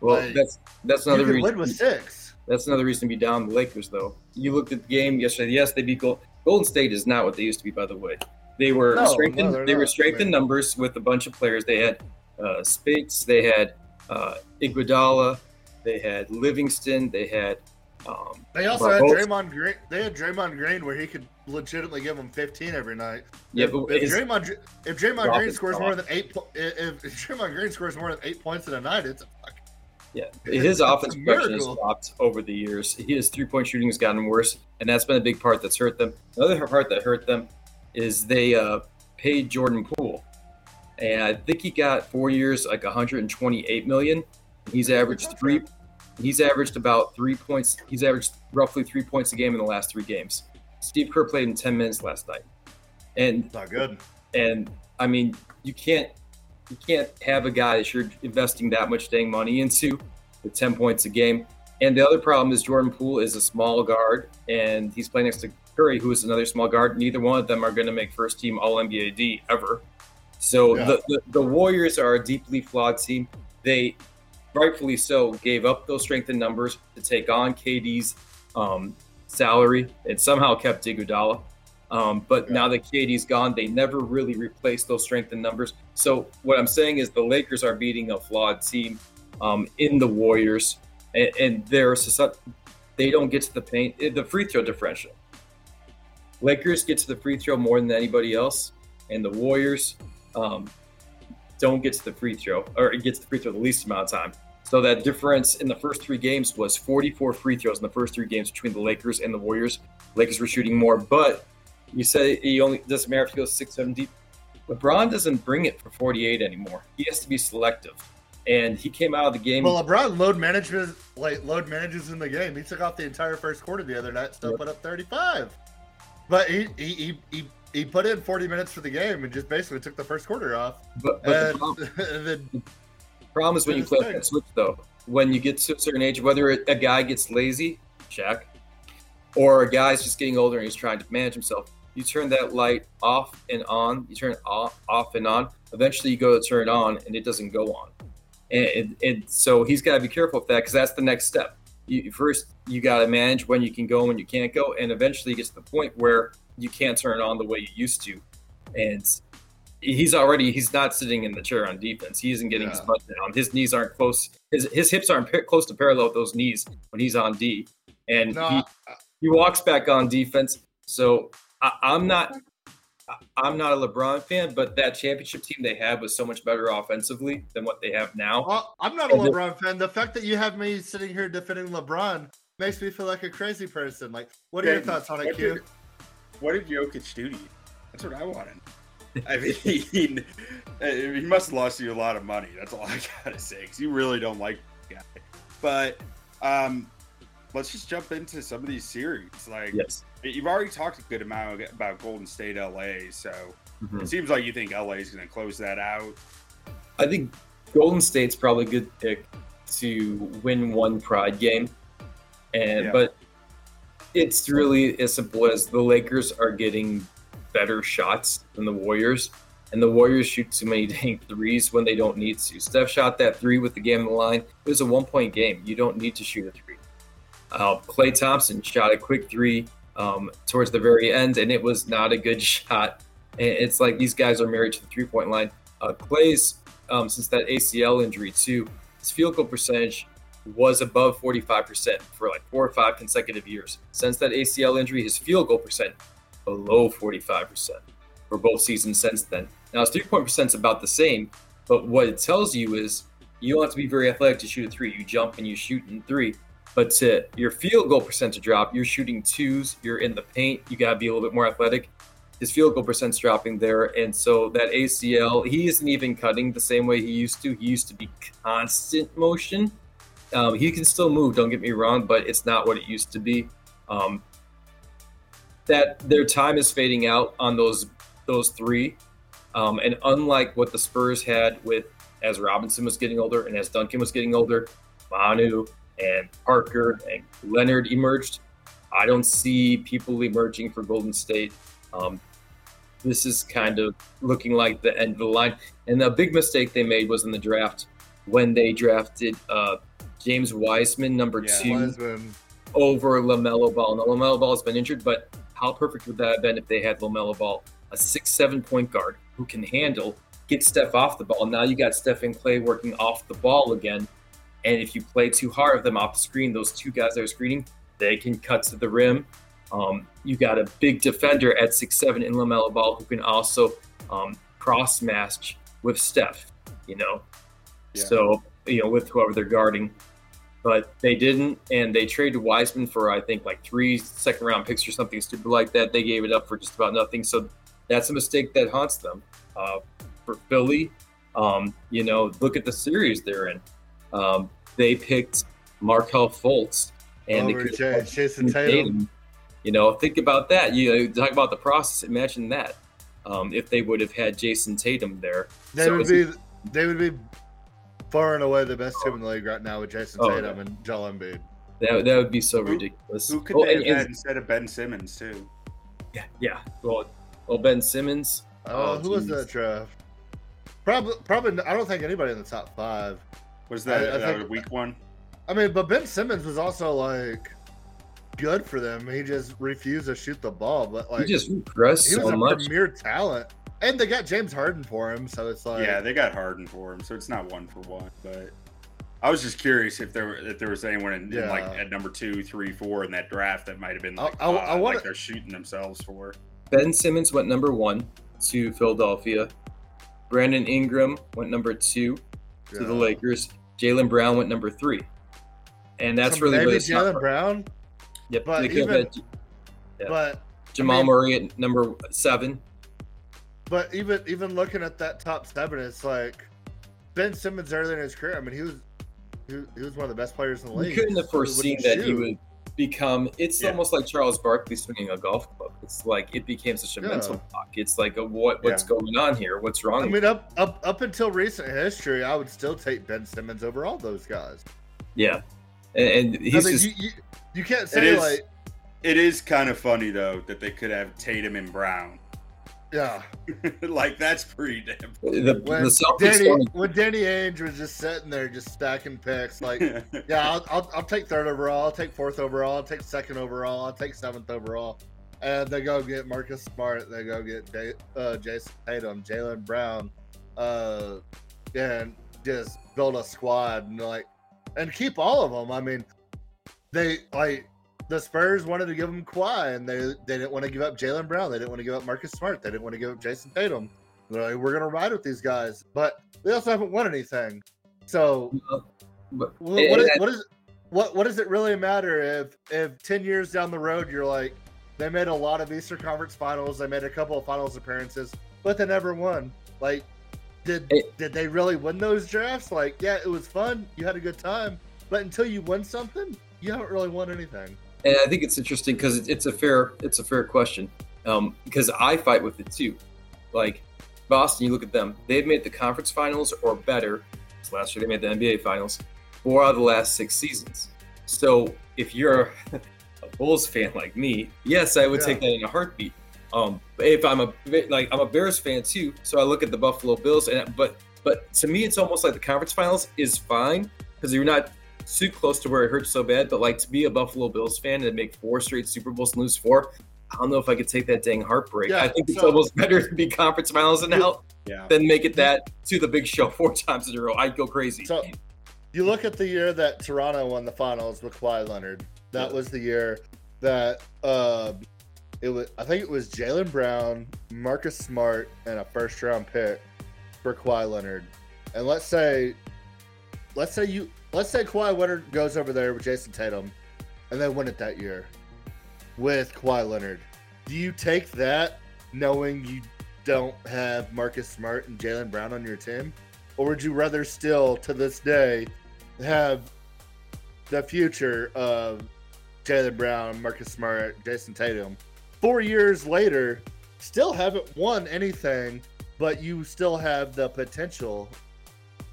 Well, like, that's that's another you reason. Win with six. That's another reason to be down the Lakers, though. You looked at the game yesterday. Yes, they beat Gold, Golden State. Is not what they used to be, by the way. They were no, strengthened. No, they not. were strengthened numbers with a bunch of players. They had uh, Speights. They had uh, Iguodala. They had Livingston. They had um, they also had both, Draymond Green. They had Draymond Green where he could legitimately give them 15 every night. Yeah, if, if Draymond if Draymond Green scores more than eight, if, if Draymond Green scores more than eight points in a night, it's a fuck. Yeah, his offense production has dropped over the years. His three point shooting has gotten worse, and that's been a big part that's hurt them. Another part that hurt them is they uh, paid Jordan Poole, and I think he got four years, like 128 million. He's averaged three He's averaged about three points. He's averaged roughly three points a game in the last three games. Steve Kerr played in 10 minutes last night. And not good. And I mean, you can't you can't have a guy that you're investing that much dang money into with 10 points a game. And the other problem is Jordan Poole is a small guard and he's playing next to Curry, who is another small guard. Neither one of them are going to make first team All NBA D ever. So yeah. the, the, the Warriors are a deeply flawed team. They rightfully so, gave up those strength in numbers to take on KD's um, salary and somehow kept Iguodala. Um, but yeah. now that KD's gone, they never really replaced those strength in numbers. So what I'm saying is the Lakers are beating a flawed team um, in the Warriors, and, and they're they don't get to the paint. Eh, the free throw differential. Lakers get to the free throw more than anybody else, and the Warriors um, don't get to the free throw, or it gets the free throw the least amount of time. So that difference in the first three games was 44 free throws in the first three games between the Lakers and the Warriors. Lakers were shooting more, but you say he only doesn't matter if he goes six, seven deep. LeBron doesn't bring it for 48 anymore. He has to be selective. And he came out of the game. Well, LeBron load management, like load manages in the game. He took off the entire first quarter the other night, still yep. put up 35. But he, he, he, he he put in 40 minutes for the game and just basically took the first quarter off. But, but and, the, problem, then, the problem is when you play that switch, though. When you get to a certain age, whether a guy gets lazy, check, or a guy's just getting older and he's trying to manage himself, you turn that light off and on. You turn it off, off and on. Eventually, you go to turn it on and it doesn't go on. And, and, so he's got to be careful with that because that's the next step. You, first, you got to manage when you can go and when you can't go. And eventually, it gets to the point where you can't turn it on the way you used to. And he's already he's not sitting in the chair on defense. He isn't getting his butt down. His knees aren't close. His his hips aren't close to parallel with those knees when he's on D, and No, he, I- he walks back on defense. So I, I'm not. I- I'm not a LeBron fan, but that championship team they had was so much better offensively than what they have now. Well, I'm not a And the- LeBron fan. The fact that you have me sitting here defending LeBron makes me feel like a crazy person. Like, what are your thoughts on it, what Q? did- What did Jokic do to you? That's what I wanted. I mean, uh, he must have lost you a lot of money. That's all I gotta say. Because you really don't like the guy. But um, let's just jump into some of these series. Like, Yes. You've already talked a good amount about Golden State, LA. So Mhm. it seems like you think LA is going to close that out. I think Golden State's probably a good pick to win one pride game. And Yeah. but it's really as simple as the Lakers are getting better shots than the Warriors. And the Warriors shoot too many dang threes when they don't need to. Steph shot that three with the game on the line. It was a one point game. You don't need to shoot a three. Uh, Klay Thompson shot a quick three um, towards the very end, and it was not a good shot. It's like these guys are married to the three point line. Uh, Klay's, um, since that ACL injury, too, his field goal percentage was above 45% for like four or five consecutive years. Since that ACL injury, his field goal percent below 45% for both seasons since then. Now, his three point percent is about the same, but what it tells you is you don't have to be very athletic to shoot a three. You jump and you shoot in three. But to your field goal percent to drop, you're shooting twos, you're in the paint, you got to be a little bit more athletic. His field goal percent's dropping there. And so that ACL, he isn't even cutting the same way he used to. He used to be constant motion. Um, he can still move, don't get me wrong, but it's not what it used to be. Um, that their time is fading out on those those three. Um, and unlike what the Spurs had with as Robinson was getting older and as Duncan was getting older, Manu and Parker and Leonard emerged. I don't see people emerging for Golden State. Um, this is kind of looking like the end of the line. And the big mistake they made was in the draft when they drafted uh, James Wiseman, number Yeah. two, Wiseman. over LaMelo Ball. Now, LaMelo Ball has been injured, but how perfect would that have been if they had LaMelo Ball, a six-seven point guard who can handle, get Steph off the ball. Now you got Steph and Klay working off the ball again. And if you play too hard of them off the screen, those two guys that are screening, they can cut to the rim. Um, you got a big defender at six-seven in LaMelo Ball who can also um, cross match with Steph, you know. Yeah. So, you know, with whoever they're guarding but they didn't, and they traded Wiseman for I think like three second round picks or something stupid like that. They gave it up for just about nothing. So that's a mistake that haunts them. Uh, for Philly, um, you know, look at the series they're in. Um, they picked Markelle Fultz and they Over could've J- Jayson Jayson Tatum. You know, think about that. You know, talk about the process. Imagine that um, if they would have had Jayson Tatum there. They So would it's- be they would be far and away the best team in the league right now with Jason Oh, Tatum and Joel Embiid. That, that would be so Who- ridiculous. Who could Oh, they and- have had instead of Ben Simmons too? Yeah, yeah. Well, well, Ben Simmons. Uh, Oh, who was geez. that draft? Probably, probably. I don't think anybody in the top five. Was that, I- I that think- a weak one? I mean, but Ben Simmons was also like good for them. He just refused to shoot the ball, but like he just regressed he was so a much. premier talent, and they got James Harden for him. So it's like, yeah, they got Harden for him, so it's not one for one. But I was just curious if there if there was anyone in, in like at number two, three, four in that draft that might have been like, I- I- I uh, wanna- like they're shooting themselves for. Ben Simmons went number one to Philadelphia. Brandon Ingram went number two to the Lakers. Jaylen Brown went number three. And that's So really maybe Jaylen. Brown, Yep, but they could have even- had Yeah. but Jamal I mean- Murray at number seven. but even even looking at that top seven, it's like Ben Simmons early in his career. I mean, he was he, he was one of the best players in the league. You couldn't have foreseen that he shoot. would become. It's Yeah. almost like Charles Barkley swinging a golf club. It's like it became such a Yeah. mental block. It's like a, what what's Yeah. going on here? What's wrong? I mean, up up up until recent history, I would still take Ben Simmons over all those guys. yeah, and, and he's I mean, just you, you, you can't say is, like, it is kind of funny though that they could have Tatum and Brown. Yeah. like that's pretty damn. the, When the Celtics. Danny only- when Danny Ainge was just sitting there, just stacking picks, like, yeah, I'll, I'll, I'll take third overall, I'll take fourth overall, I'll take second overall, I'll take seventh overall. and they go get Marcus Smart. They go get J- uh, Jayson Tatum, Jaylen Brown, uh, and just build a squad and like and keep all of them. I mean, they like the Spurs wanted to give them Kawhi, and they they didn't want to give up Jaylen Brown. They didn't want to give up Marcus Smart. They didn't want to give up Jayson Tatum. They're like, we're gonna ride with these guys, but they also haven't won anything. So But, what, what, is, what is what what does it really matter if if ten years down the road you're like they made a lot of Eastern Conference Finals, they made a couple of Finals appearances, but they never won. Like, did It- did they really win those drafts? Like, yeah, it was fun, you had a good time, but until you win something, you haven't really won anything. And I think it's interesting because it's a fair it's a fair question um, because I fight with it too. Like Boston, you look at them; they've made the conference finals or better. Last year they made the NBA finals four out of the last six seasons. So if you're a Bulls fan like me, yes, I would Yeah. take that in a heartbeat. Um, if I'm a like I'm a Bears fan too, so I look at the Buffalo Bills, and but but to me, it's almost like the conference finals is fine because you're not too close to where it hurts so bad. But like to be a Buffalo Bills fan and make four straight Super Bowls and lose four, I don't know if I could take that dang heartbreak. Yeah, I think it's so- almost better to be conference finals and out Yeah. than make it that to the big show four times in a row. I'd go crazy. So you look at the year that Toronto won the finals with Kawhi Leonard. That Yeah. was the year that uh, it was. I think it was Jaylen Brown, Marcus Smart, and a first round pick for Kawhi Leonard. And let's say, let's say you, let's say Kawhi Leonard goes over there with Jayson Tatum, and they win it that year with Kawhi Leonard. Do you take that knowing you don't have Marcus Smart and Jaylen Brown on your team? Or would you rather still, to this day, have the future of Jaylen Brown, Marcus Smart, Jayson Tatum? Four years later, still haven't won anything, but you still have the potential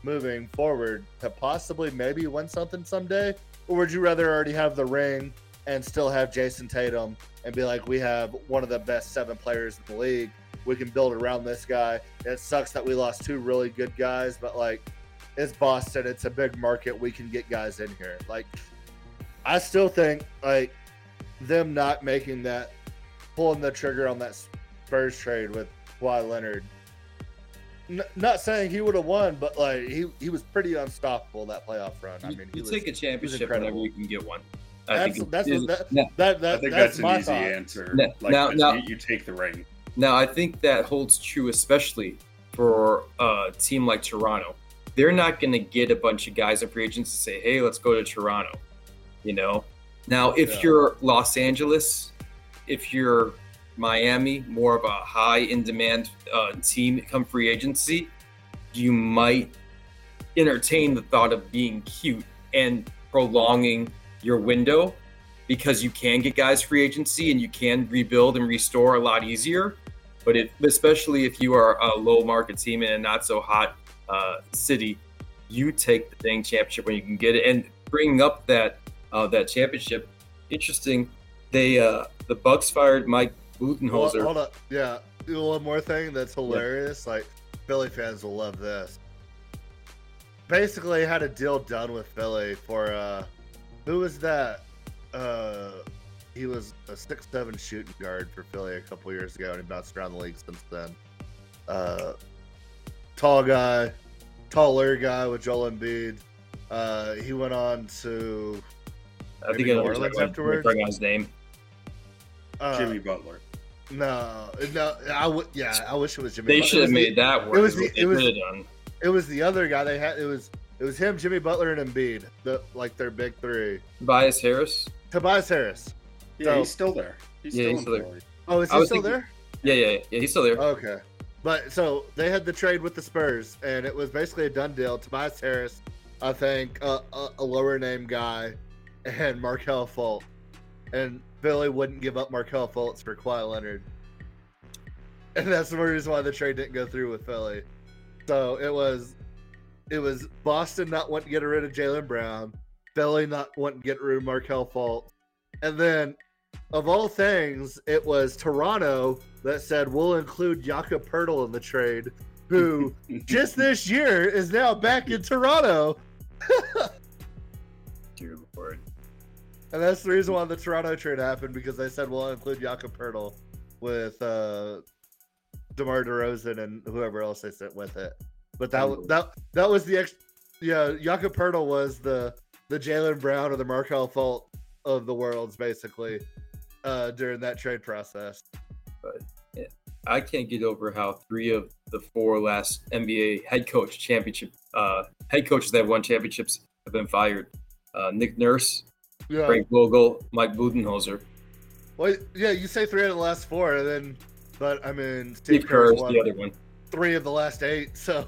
moving forward to possibly maybe win something someday? Or would you rather already have the ring and still have Jayson Tatum and be like, we have one of the best seven players in the league? We can build around this guy. It sucks that we lost two really good guys, but like, it's Boston. It's a big market. We can get guys in here. Like, I still think like them not making that, pulling the trigger on that Spurs trade with Kawhi Leonard. N- not saying he would have won, but like he he was pretty unstoppable that playoff run. I You- mean, he you was, take a championship incredible. whenever you can get one. That's- it that's- is- that- now, that that I think that's, that's, an my easy thought. answer. Now- like now- now- you, you take the ring. now, I think that holds true, especially for uh, a team like Toronto. They're not going to get a bunch of guys in free agents to say, "Hey, let's go to Toronto." You know. Now, if Yeah. you're Los Angeles, if you're Miami, more of a high in demand uh, team come free agency, you might entertain the thought of being cute and prolonging your window because you can get guys free agency and you can rebuild and restore a lot easier. But it, especially if you are a low market team in a not so hot uh, city, you take the dang championship when you can get it. And bringing up that uh, that championship, interesting. They uh, the Bucks fired Mike Hold, Budenholzer. hold up, yeah. One more thing that's hilarious. Like Philly fans will love this. Basically, had a deal done with Philly for uh, who was that? Uh, he was a six seven shooting guard for Philly a couple years ago, and he bounced around the league since then. Uh, tall guy, taller guy with Joel Embiid. Uh, he went on to I think maybe I know New what you're Orleans afterwards? I forgot his name. uh, Jimmy Butler. No, no, I would. Yeah, I wish it was Jimmy. They should have was the- made that work. it was is the- it was- done. It was the other guy they had. It was it was him, Jimmy Butler, and Embiid. The like their big three. Tobias Harris. Tobias Harris. Yeah, So- he's still there. He's Yeah, still he's still there. Philly. Oh, is he still thinking- there? Yeah, yeah, yeah. He's still there. Okay. But so they had the trade with the Spurs, and it was basically a done deal. Tobias Harris, I think, uh, a, a lower name guy, and Markelle Fultz. And Philly wouldn't give up Markelle Fultz for Kawhi Leonard. And that's the reason why the trade didn't go through with Philly. So it was it was Boston not wanting to get rid of Jaylen Brown, Philly not wanting to get rid of Markelle Fultz. And then of all things, it was Toronto that said we'll include Jakob Poeltl in the trade, who just this year is now back in Toronto. And that's the reason why the Toronto trade happened because they said we'll include Jakob Poeltl with uh, DeMar DeRozan and whoever else they sent with it. But that Oh. that that was the ex. Yeah, Jakob Poeltl was the the Jaylen Brown or the Markelle Fultz of the worlds basically uh, during that trade process. Yeah, I can't get over how three of the four last NBA head coach championship uh, head coaches that have won championships have been fired. Uh, Nick Nurse, Yeah. Frank Vogel, Mike Budenholzer. Well, yeah, you say three out of the last four, and then, but I mean, Steve Kerr is the other one. three of the last eight. So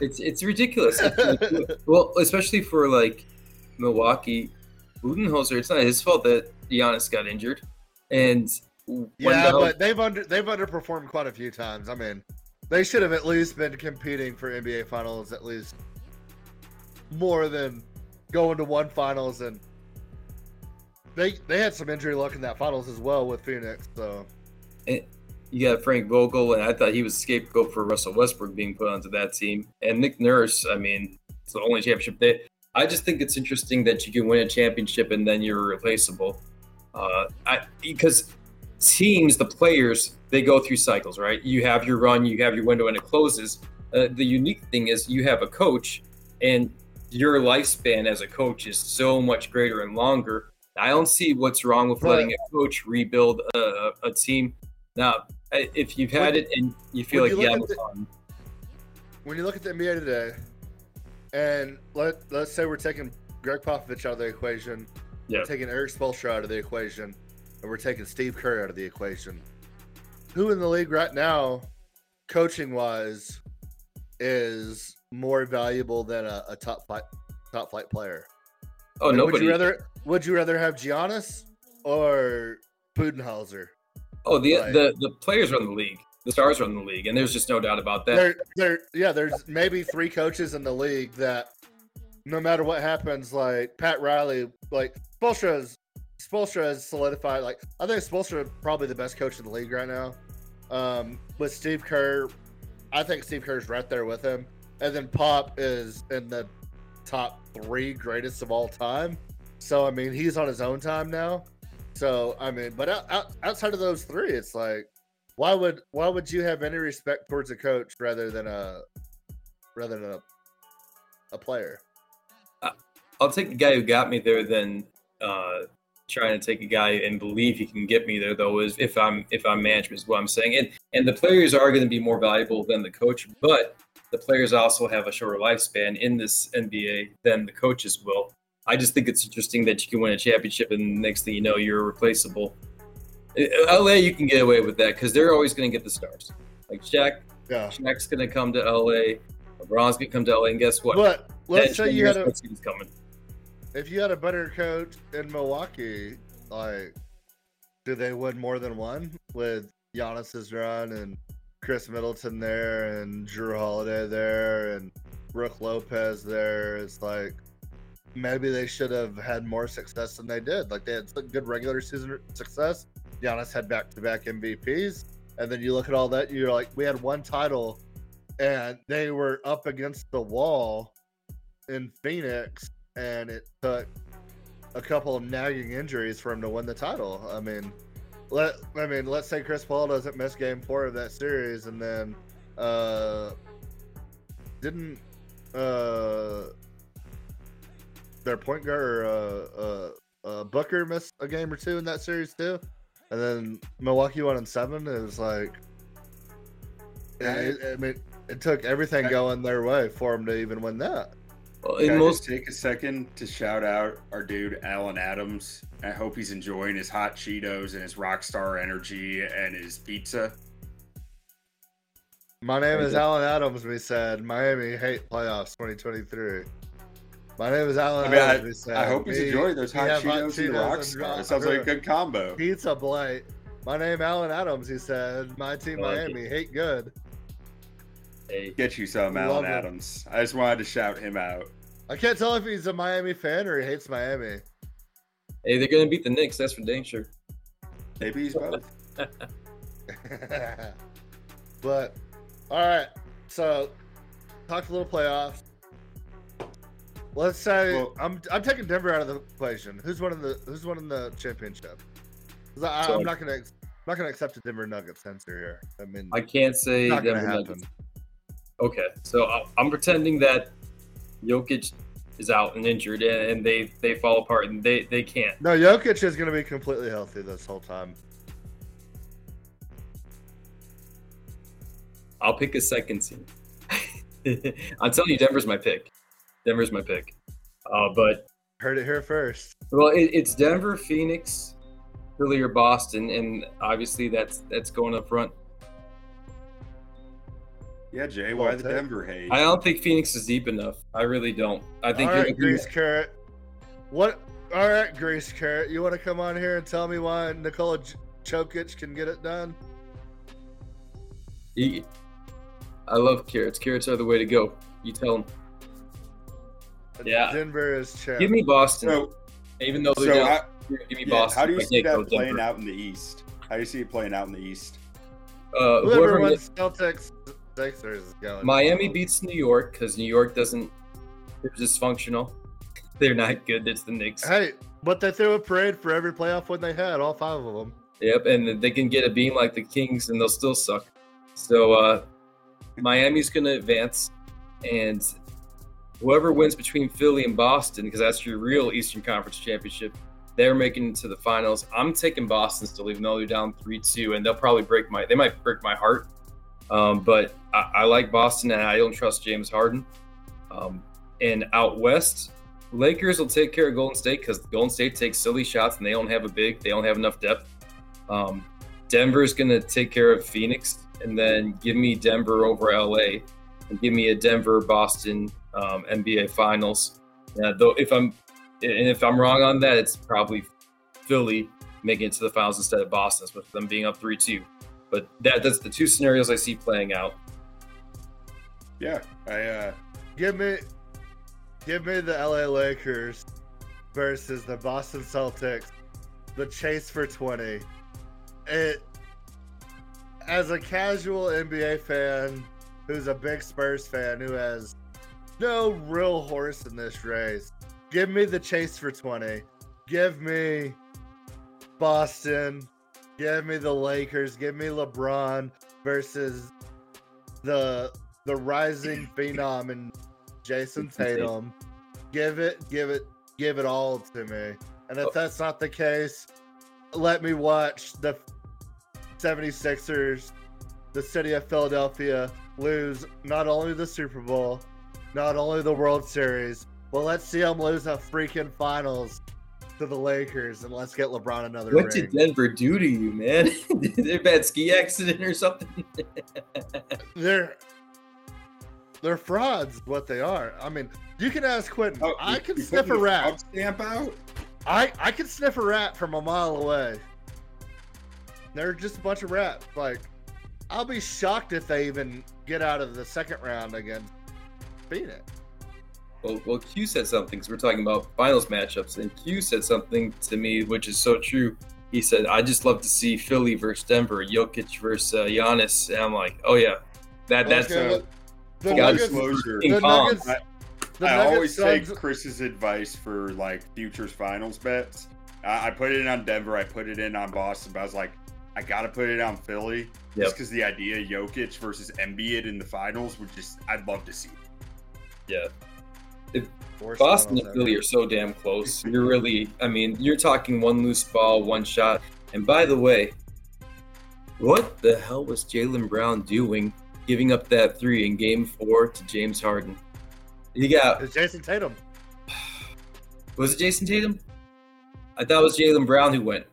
It's it's ridiculous. Well, especially for like Milwaukee, Budenholzer. It's not his fault that Giannis got injured, and yeah, the- but they've under they've underperformed quite a few times. I mean, they should have at least been competing for NBA Finals at least more than going to one Finals and. They, they had some injury luck in that finals as well with Phoenix, so you got Frank Vogel, and I thought he was scapegoat for Russell Westbrook being put onto that team. And Nick Nurse, I mean, it's the only championship they. I just think it's interesting that you can win a championship and then you're replaceable. Uh, I because teams, the players, they go through cycles, right? You have your run, you have your window, and it closes. Uh, the unique thing is you have a coach, and your lifespan as a coach is so much greater and longer. I don't see what's wrong with letting a coach rebuild a, a, team. Now, if you've had it and you feel like you yeah, look move at on. when you look at the NBA today, and let let's say we're taking Gregg Popovich out of the equation, Yeah. we're taking Erik Spoelstra out of the equation, and we're taking Steve Kerr out of the equation. Who in the league right now, coaching wise, is more valuable than a, a top flight top flight player? Oh Would nobody. you rather would you rather have Giannis or Budenholzer? oh the, like- the the players run the league. The stars run the league, and there's just no doubt about that. There, there, yeah. There's maybe three coaches in the league that, no matter what happens, like Pat Riley, like Spoelstra is Spoelstra has solidified. Like I think Spoelstra is probably the best coach in the league right now. Um, with Steve Kerr, I think Steve Kerr's right there with him, and then Pop is in the top three greatest of all time. So I mean, he's on his own time now. So I mean, but out, out, outside of those three, it's like why would why would you have any respect towards a coach rather than a rather than a, a player? I'll take the guy who got me there than uh, trying to take a guy and believe he can get me there. Though, is if I'm if I'm management is what I'm saying, and and the players are going to be more valuable than the coach, but the players also have a shorter lifespan in this NBA than the coaches will. I just think it's interesting that you can win a championship and next thing you know you're replaceable. Uh, LA, you can get away with that because they're always going to get the stars. Like Shaq, Yeah. Shaq's going to come to LA. LeBron's going to come to LA, and guess what? But let's 10, say you had a coming. if you had a better coach in Milwaukee, like do they win more than one with Giannis's run and Khris Middleton there and Jrue Holiday there and Brook Lopez there? It's like maybe they should have had more success than they did. Like they had good regular season success. Giannis had back to back MVPs. And then you look at all that, you're like, we had one title and they were up against the wall in Phoenix and it took a couple of nagging injuries for him to win the title. I mean, let I mean, let's say Chris Paul doesn't miss Game Four of that series, and then uh, didn't uh, their point guard or, uh, uh, uh, Booker miss a game or two in that series too, and then Milwaukee won in seven. It was like, it, I mean, it took everything going their way for them to even win that. Well, Can in I most just take a second to shout out our dude Alan Adams? I hope he's enjoying his hot Cheetos and his Rockstar Energy and his pizza. My name is Okay. Alan Adams. We said Miami hate playoffs 2023. My name is Alan I mean, Adams. we said, I hope he's enjoying those we hot Cheetos and the Rockstar. It sounds like a good combo. pizza blight. My name Alan Adams. He said my team like Miami hate good. hey, Get you some, Love Alan it. Adams. I just wanted to shout him out. I can't tell if he's a Miami fan or he hates Miami. hey, they're gonna beat the Knicks. That's for dang sure. Maybe he's both. but all right, so talked a little playoffs. Let's say Well- I'm I'm taking Denver out of the equation. Who's one winning the Who's one winning the championship? I, So- I'm not gonna I'm not gonna accept a Denver Nuggets answer here. I mean, I can't say not Denver. Nuggets. Okay, so uh, I'm pretending that Jokic is out and injured, and they they fall apart, and they they can't. No, Jokic is gonna be completely healthy this whole time. I'll pick a second team. I'm telling you, Denver's my pick. Denver's my pick. Uh, but Heard it here first. well, it, it's Denver, Phoenix, Philly, or Boston, and obviously that's that's going up front. Yeah, Jay, why the Denver hate? I don't think Phoenix is deep enough. I really don't. I think All you're right, looking- Carrot. What? All right, Grease Carrot. You want to come on here and tell me why Nikola J- Jokic can get it done? he- I love carrots. Carrots are the way to go. You tell them. Yeah. Denver is champ. Give me Boston, so, even though they're down. I, Give me yeah, Boston. how do you I see that playing Denver. out in the East? How do you see it playing out in the East? Uh, Whoever whoever wins Celtics Is going. Miami beats New York because New York doesn't. They're dysfunctional. They're not good. It's the Knicks. Hey, but they threw a parade for every playoff win they had, all five of them. Yep, and they can get a beam like the Kings, and they'll still suck. So uh, Miami's going to advance, and whoever wins between Philly and Boston, because that's your real Eastern Conference championship, they're making it to the finals. I'm taking Boston still, even though they're down three two, and they'll probably break my. They might break my heart, um, but I, I like Boston, and I don't trust James Harden. Um, and out west, Lakers will take care of Golden State because Golden State takes silly shots, and they don't have a big. They don't have enough depth. Um, Denver's going to take care of Phoenix, and then give me Denver over LA, and give me a Denver Boston um, NBA Finals. Though if I'm and if I'm wrong on that, it's probably Philly making it to the finals instead of Boston, with them being up three two. But that that's the two scenarios I see playing out. Yeah, I uh, Give me, give me the LA Lakers versus the Boston Celtics. The chase for twenty. It, as a casual NBA fan who's a big Spurs fan who has no real horse in this race, give me the chase for twenty. Give me Boston. Give me the Lakers. Give me LeBron versus the the rising phenom and Jayson. Tatum. Give it, give it, give it all to me. And if Oh. that's not the case, let me watch the 76ers, the city of Philadelphia, lose not only the Super Bowl, not only the World Series, but let's see them lose a freaking finals to the Lakers and let's get LeBron another What ring. did Denver do to you, man? Did they bad ski accident or something? they're they're frauds what they are i mean you can ask quentin oh, i can sniff a rat Stamp out. i i can sniff a rat from a mile away they're just a bunch of rats like i'll be shocked if they even get out of the second round against phoenix Well, well, Q said something because we're talking about finals matchups, and Q said something to me which is so true. He said, "I just love to see Philly versus Denver, Jokic versus uh, Giannis." And I'm like, "Oh yeah, that that's Okay, uh, look, the full nuggets, disclosure. The nuggets, I- the I Nuggets always take Chris's advice for like futures finals bets. I, I put it in on Denver. I put it in on Boston. But I was like, I gotta put it on Philly Yep. just because the idea of Jokic versus Embiid in the finals would just I'd love to see. yeah." Worst Boston finals and. Philly are so damn close. You're really, I mean, you're talking one loose ball, one shot. And by the way, what the hell was Jaylen Brown doing giving up that three in game four to James Harden? He got, it's jayson tatum was it Jayson Tatum? I thought it was Jaylen Brown who went.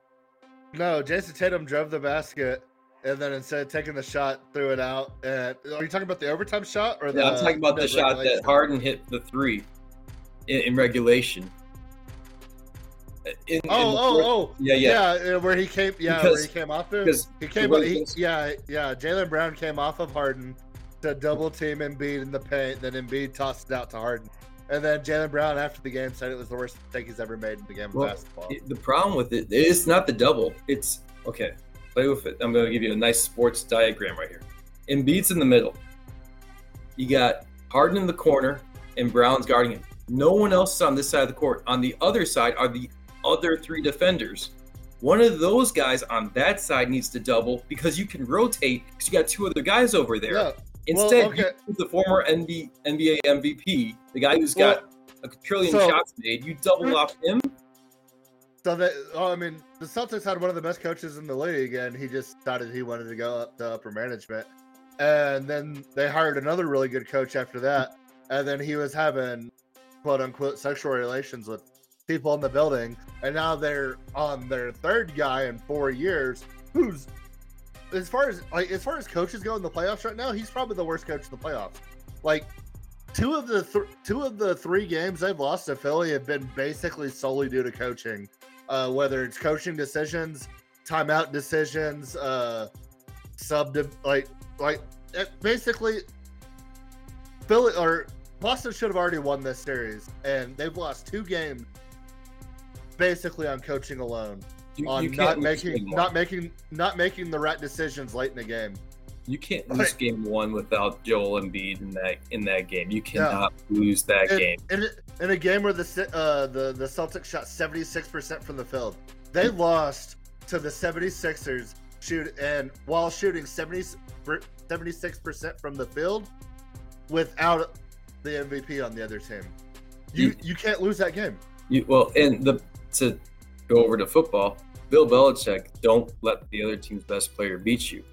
No, Jayson Tatum drove the basket and then instead of taking the shot, threw it out. And are you talking about the overtime shot or the? I'm talking about the shot that? Harden hit the three in, in regulation. In- in Oh, the oh, fourth- oh, yeah, yeah. yeah, where he came, yeah, where he came off of. He came, he, yeah, yeah. Jaylen Brown came off of Harden to double team Embiid in the paint. Then Embiid tossed it out to Harden, and then Jaylen Brown after the game said it was the worst mistake he's ever made in the game of Well, basketball. It- the problem with it is not the double. It's okay. Play with it. I'm going to give you a nice sports diagram right here. Embiid's in the middle. You got Harden in the corner, and Brown's guarding him. No one else is on this side of the court. On the other side are the other three defenders. One of those guys on that side needs to double because you can rotate because you got two other guys over there. Yeah. Instead, Well, okay. the former NB, NBA MVP, the guy who's got a trillion so- shots made, you double hmm. off him. So that I mean, the Celtics had one of the best coaches in the league, and he just decided he wanted to go up to upper management. And then they hired another really good coach after that, and then he was having quote unquote sexual relations with people in the building, and now they're on their third guy in four years, who's as far as like as far as coaches go in the playoffs right now, he's probably the worst coach in the playoffs. Like two of the th- two of the three games they've lost to Philly have been basically solely due to coaching uh, whether it's coaching decisions, timeout decisions, uh, sub like like it, basically, Philly or Boston should have already won this series, and they've lost two games basically on coaching alone, You, on you not making not making not making the right decisions late in the game. You can't lose Right. game one without Joel Embiid in that in that game. You cannot lose that in, game. a- in a game where the uh, the the Celtics shot 76% from the field. They lost to the 76ers shoot and while shooting 70 76% from the field without the MVP on the other team. You You- you can't lose that game. You, well, and the to go over to football, Bill Belichick don't let the other team's best player beat you.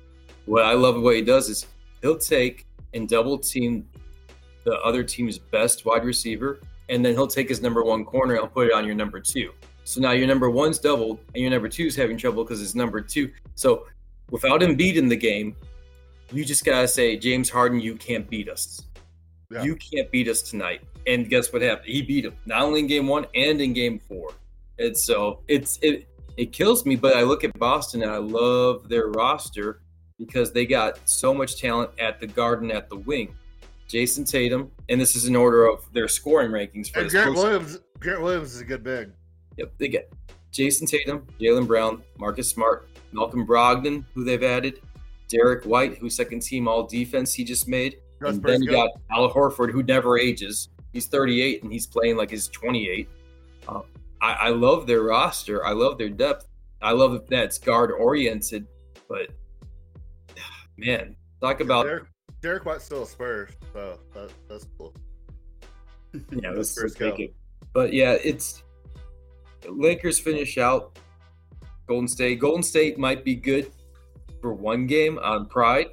What I love about what he does is he'll take and double team the other team's best wide receiver, and then he'll take his number one corner and put it on your number two. So now your number one's doubled, and your number two's having trouble because it's number two. So without him beating the game, you just gotta say, James Harden, you can't beat us. Yeah. You can't beat us tonight. And guess what happened? He beat him not only in game one and in game four. And so it's it it kills me, but I look at Boston and I love their roster because they got so much talent at the guard and at the wing. Jayson Tatum, and this is in order of their scoring rankings for And this Grant post- Williams Grant Williams is a good big. Yep, they get Jayson Tatum, Jaylen Brown, Marcus Smart, Malcolm Brogdon, who they've added, Derrick White, who's second team all defense he just made. Russ and then you got Al Horford, who never ages. He's 38 and he's playing like he's 28. Um, I, I love their roster. I love their depth. I love that that's guard oriented, but man, talk about Derrick, Derrick White's still a Spurs, so that, that's cool. yeah, let's, Let's let's take go. it. But yeah, it's Lakers finish out Golden State. Golden State might be good for one game on Pride,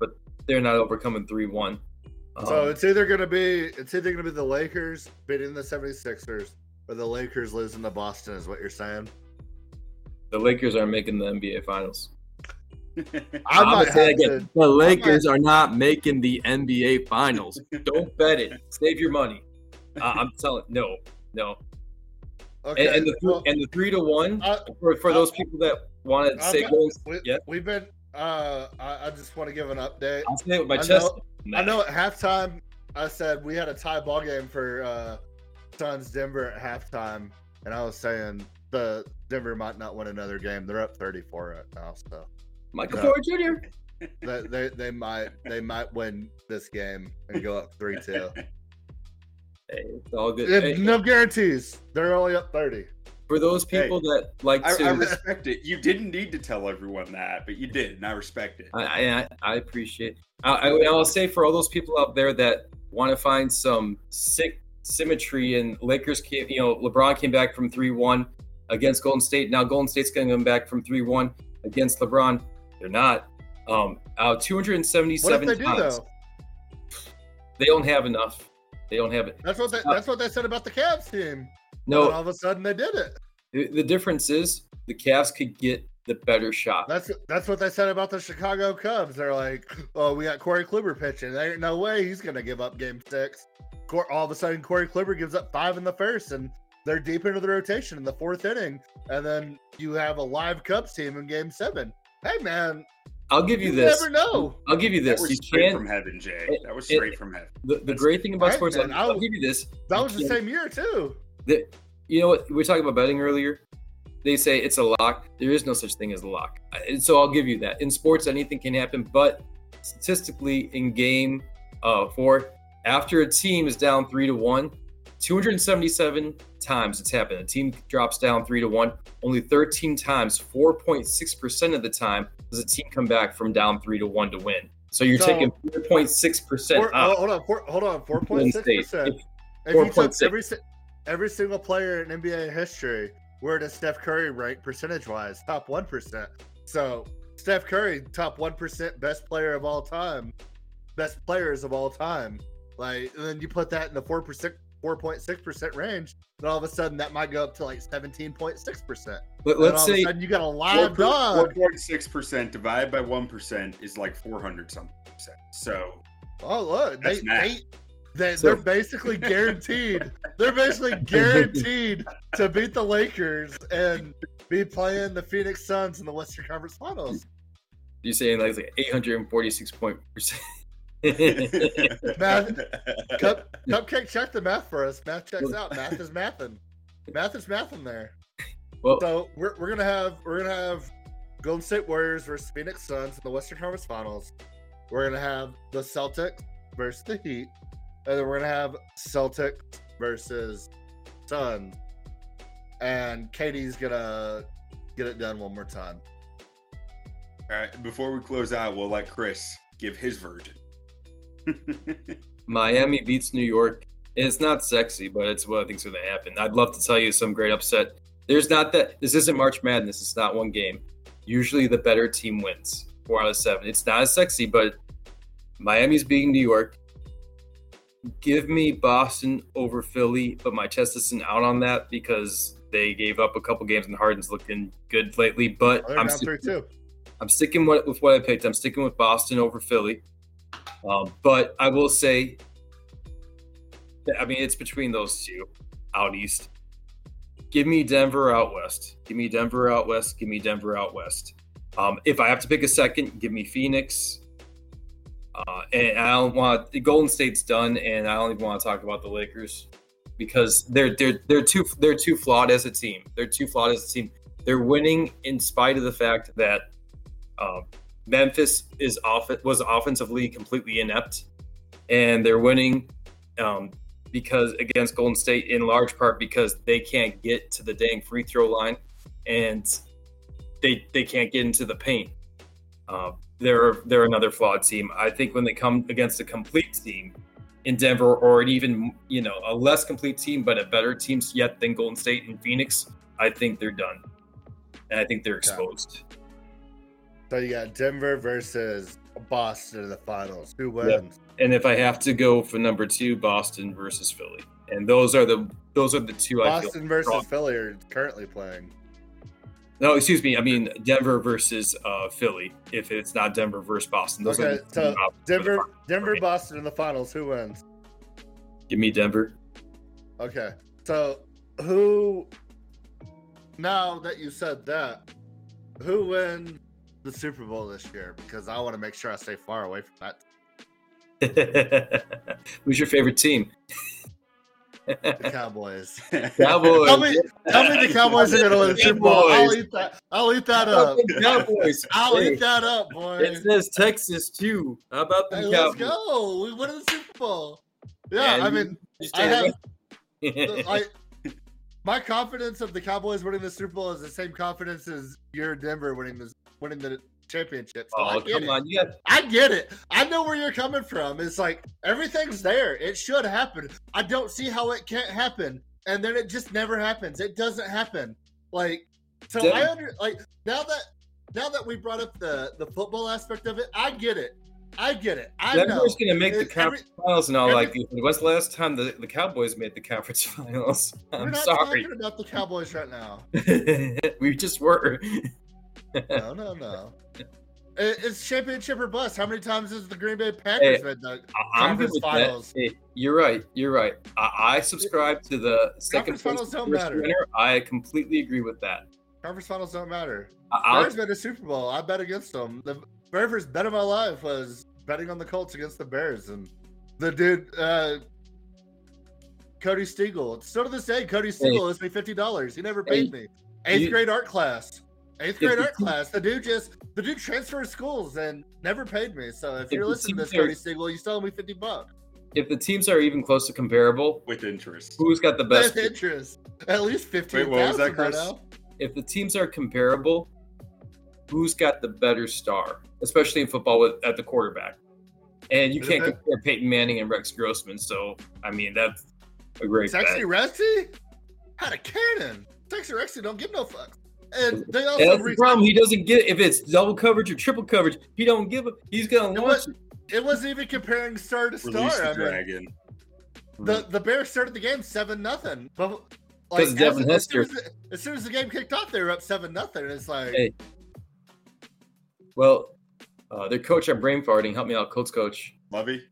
but they're not overcoming three one. So Um, it's either gonna be it's either gonna be the Lakers beating the 76ers or the Lakers losing to Boston is what you're saying. the Lakers are making the NBA Finals. I I'm might gonna say again, to The Lakers are not making the NBA Finals. Don't bet it. Save your money. Uh, I'm telling no, no. okay. And, and the well, and the three to one I- for, for those people that want to say got- Golden. we, yeah. we've been uh I, I just want to give an update. I'll say it with my I chest. I know at halftime I said we had a tie ball game for uh Suns Denver at halftime, and I was saying the Denver might not win another game. They're up 34 right now, so Michael Yeah. Porter Jr. they, they they might they might win this game and go up three two. Hey, it's all good. Hey, no guarantees. They're only up 30. for those people that like I, to, I respect it. You didn't need to tell everyone that, but you did, and I respect it. I, I, I appreciate. I, I, I'll say for all those people out there that want to find some sick symmetry, and Lakers came, you know, LeBron came back from three one against Golden State. Now Golden State's going to come back from three one against LeBron. They're not. Um, out What 277 if they do times. though? They don't have enough. They don't have it. That's what they, that's what they said about the Cavs team. And No, all of a sudden they did it. the, the difference is the Cavs could get the better shot. That's that's what they said about the Chicago Cubs. They're like, oh, we got Corey Kluber pitching. There ain't no way he's gonna give up Game Six. All of a sudden, Corey Kluber gives up five in the first, and they're deep into the rotation in the fourth inning. And then you have a live Cubs team in Game Seven. Hey, man, I'll give you you this. never know. I'll give you That this. was You straight can't. from heaven, Jay. That was it- straight from heaven. The, the great thing about Right, sports, man, I'll, I- I'll give you this. That You was the same year too. that you know what we were talking about betting earlier they say it's a lock there is no such thing as a lock and so i'll give you that in sports anything can happen but statistically in game uh four after a team is down three to one 277 times it's happened. A team drops down three to one. Only 13 times, 4.6% of the time, does a team come back from down three to one to win. So you're So- taking 4.6% Four, out. oh, hold on, four, hold on, four point Golden six State. percent. If- If you 4.6. every every single player in NBA history, where does Steph Curry rank percentage wise? Top one percent. So Steph Curry, top one percent, best player of all time, best players of all time. Like, and then you put that in the four percent, four point six percent range, then all of a sudden that might go up to like seventeen point six percent. Let, Let's let's all of say you got a live dog. 4.6% divided by 1% is like 400 something percent. So, Oh look, they they, they So- they're basically guaranteed. they're basically guaranteed to beat the Lakers and be playing the Phoenix Suns in the Western Conference Finals. you're saying like, like 846 point percent. Math, Cup, Cupcake, check the math for us. Math checks out. Math is mathing. Math is mathing there. well, So we're, we're gonna have we're gonna have Golden State Warriors versus Phoenix Suns in the Western Conference Finals. We're gonna have the Celtics versus the Heat, and then we're gonna have Celtics versus Suns. And Katie's gonna get it done one more time. all right, before we close out, we'll let Chris give his version. Miami beats New York. It's not sexy, but it's what I think's going to happen. I'd love to tell you some great upset. There's not that. This isn't March Madness. It's not one game. Usually, the better team wins. Four out of seven. It's not as sexy, but Miami's beating New York. Give me Boston over Philly, but my chest isn't out on that because they gave up a couple games and Harden's looking good lately. But Oh, I'm three. I'm sticking with what I picked. I'm sticking with Boston over Philly. Um, but I will say, I mean, it's between those two out east. Give me Denver out west. Give me Denver out west. Give me Denver out west. Um, if I have to pick a second, give me Phoenix. Uh, and I don't want the Golden State's done, and I don't even want to talk about the Lakers because they're they're they're too they're too flawed as a team. They're too flawed as a team. They're winning in spite of the fact that um, Memphis is off was offensively completely inept, and they're winning um, because against Golden State in large part because they can't get to the dang free throw line, and they they can't get into the paint. Uh, they're they're another flawed team. I think when they come against a complete team in Denver, or an even you know a less complete team but a better team yet than Golden State and Phoenix, I think they're done, and I think they're Okay. So you got Denver versus Boston in the finals. Who wins? And if I have to go for number two, Boston versus Philly, and those are the those are the two I. Boston versus strong. Philly are currently playing. No, excuse me. I mean Denver versus uh, Philly. If it's not Denver versus Boston, those are Okay, the so two options for the Denver. Denver. Boston in the finals. Who wins? Give me Denver. Okay, so who? Now that you said that, who wins the Super Bowl this year? Because I want to make sure I stay far away from that. Who's your favorite team? The Cowboys. Cowboys. tell me, tell me the Cowboys are going to win the Super Bowl. I'll eat that. I'll eat that up. Cowboys. I'll Hey, eat that up, boy. It says Texas too. How about the Hey, let's Cowboys? go. We win the Super Bowl. Yeah, I mean, I have. I, my confidence of the Cowboys winning the Super Bowl is the same confidence as your Denver winning the winning the championship. So oh, I oh get come it. on! You I get it. I know where you're coming from. It's like everything's there. It should happen. I don't see how it can't happen. And then it just never happens. It doesn't happen. Like so Dem- I under like now that now that we brought up the the football aspect of it, I get it. I get it. I know. Denver's going to make the It- conference every- finals and all. every- like, when's the last time the, the Cowboys made the conference finals? We're I'm not sorry. talking about the Cowboys right now. we just were. No, no, no. It's championship or bust. How many times has the Green Bay Packers Hey, been the I'm Conference finals. Hey, you're right. You're right. I, I subscribe to the second Conference finals don't matter. winner. I completely agree with that. conference finals don't matter? Bears been to Super Bowl. I bet against them. The very first bet of my life was betting on the Colts against the Bears, and the dude, uh, Cody Stiegel. Still to this day, Cody Stiegel owes me fifty dollars. He never paid me. Eighth you- grade art class. Eighth grade art class. The dude just the dude transferred schools and never paid me. So if, If you're listening to this, are- Cody Stiegel, you still owe me fifty bucks. if the teams are even close to comparable, with interest. who's got the best? Best interest. At least fifteen what was that, Chris? If the teams are comparable, who's got the better star, especially in football with at the quarterback? And you Is can't it- compare Peyton Manning and Rex Grossman. So I mean that's a great Sexy bet. Rexy had a cannon. Sexy Rexy don't give no fucks. And they also And that's the problem. He doesn't get if it's double coverage or triple coverage. He don't give a. He's gonna It launch. was- it wasn't even comparing star to Release star. the I mean, dragon. the the Bears started the game seven nothing. But like, 'Cause as, Devin as, soon Hester. as, the, as soon as the game kicked off, they were up seven nothing. It's like Hey. Well, uh, their coach, I'm brain farting. Help me out, coach, coach Lovie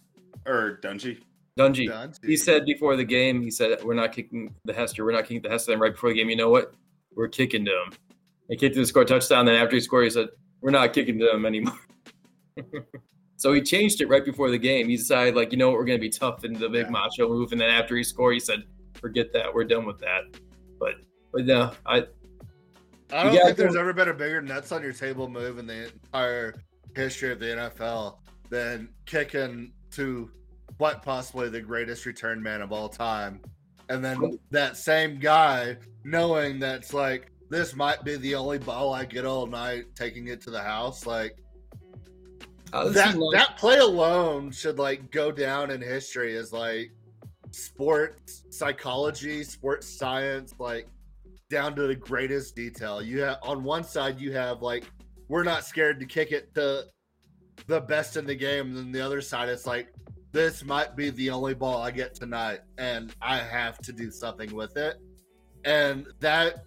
or Dungy. Dungy. done. He said before the game, he said, "We're not kicking the Hester. We're not kicking the Hester." And right before the game, you know what? We're kicking to him. He kicked to the score touchdown. Then after he scored, he said, "We're not kicking to him anymore." so he changed it right before the game. He decided, like, you know what, we're going to be tough in the big Yeah. macho move. And then after he scored, he said, "Forget that. We're done with that." But but no, I I don't think there's go- ever been a bigger nuts on your table move in the entire history of the NFL than kicking to what possibly the greatest return man of all time. And then that same guy knowing that's like, this might be the only ball I get all night, taking it to the house. Like oh, this that, not- that play alone should like go down in history as like sports psychology, sports science, like down to the greatest detail. You have on one side you have like we're not scared to kick it to the best in the game, and then the other side it's like this might be the only ball I get tonight, and I have to do something with it. And that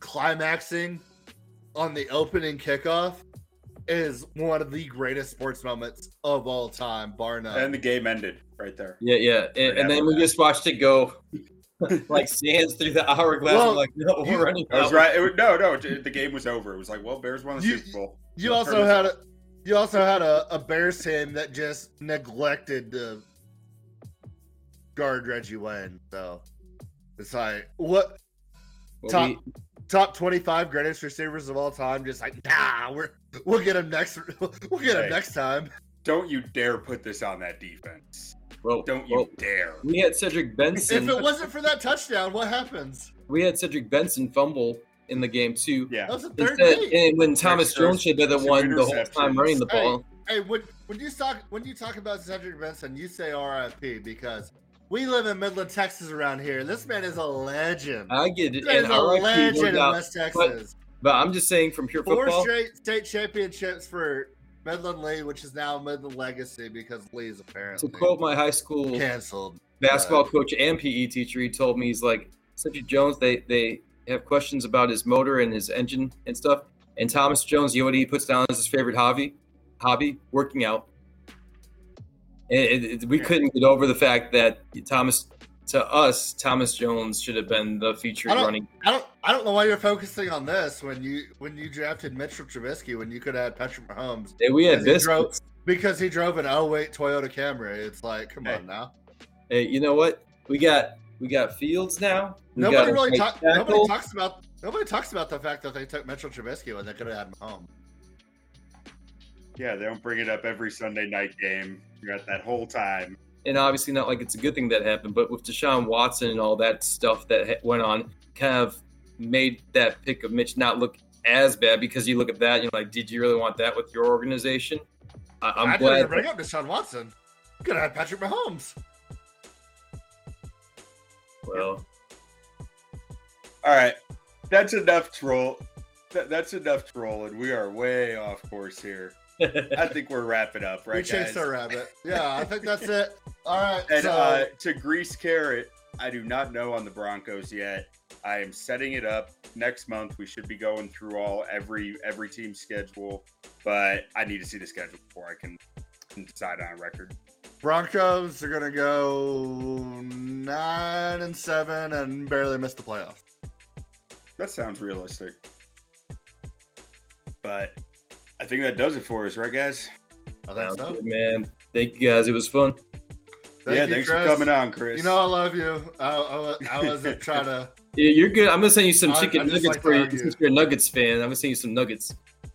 climaxing on the opening kickoff is one of the greatest sports moments of all time, bar none. And the game ended right there. yeah, yeah. And, and then we just watched it go like sands through the hourglass. Well, like, no, we're running. I was right. It was, no, no, the game was over. It was like, well, Bears won the You- Super Bowl. You Yeah, also had off. a you also had a, a Bears team that just neglected to guard Reggie Wayne. So it's like what Well, top we- top twenty five greatest receivers of all time. Just like nah, we're we'll get him next. We'll get him Hey. next time. Don't you dare put this on that defense. well, Don't you well, dare. we had Cedric Benson. If it wasn't for that touchdown, what happens? we had Cedric Benson fumble in the game too. Yeah. That was a third Instead, and when Thomas There's- Jones should have been the one the whole time running the Hey. ball. Hey, when when you talk when you talk about Cedric Benson, you say R.I.P. because we live in Midland, Texas, around here. This man is a legend. I get it, and a legend no in. West Texas. But I'm just saying, from pure Four football, straight state championships for Midland Lee, which is now Midland Legacy because Lee is to quote my high school canceled. basketball coach and PE teacher, he told me he's like Cedric Jones. They they have questions about his motor and his engine and stuff. And Thomas Jones, you know what he puts down as his favorite hobby? Hobby working out. And it, it- we couldn't get over the fact that Thomas, to us, Thomas Jones should have been the featured I don't- running. I don't I don't know why you're focusing on this when you when you drafted Mitchell Trubisky when you could have had Patrick Mahomes Hey, we had Because he drove- biscuits. because he drove an 08 Toyota Camry. It's like, come Hey. on now. Hey, you know what? We got we got Fields now. We Nobody really right talk, nobody talks about nobody talks about the fact that they took Mitchell Trubisky when they could have had Mahomes. Yeah, they don't bring it up every Sunday night game. You that whole time. and obviously not like it's a good thing that happened, but with Deshaun Watson and all that stuff that went on, kind of made that pick of Mitch not look as bad because you look at that, you're like, did you really want that with your organization? I- I'm I glad. even bring up Deshaun Watson. Could have Patrick Mahomes. well, All right, that's enough troll. That, that's enough trolling. We are way off course here. I think we're wrapping up, right, we chased guys? our rabbit. Yeah, I think that's it. All right. And so, uh, to grease carrot, I do not know on the Broncos yet. I am setting it up next month. We should be going through all every every team schedule, but I need to see the schedule before I can, can decide on a record. Broncos are gonna go nine and seven and barely miss the playoffs. That sounds realistic. But I think that does it for us, right, guys? I think so. man, thank you guys. It was fun. Thank yeah, you, thanks Chris. for coming on, Chris. You know I love you. I, I, I wasn't trying to. Yeah, You're good. I'm gonna send you some I- chicken I just nuggets like for you since you're a Nuggets fan. I'm gonna send you some nuggets.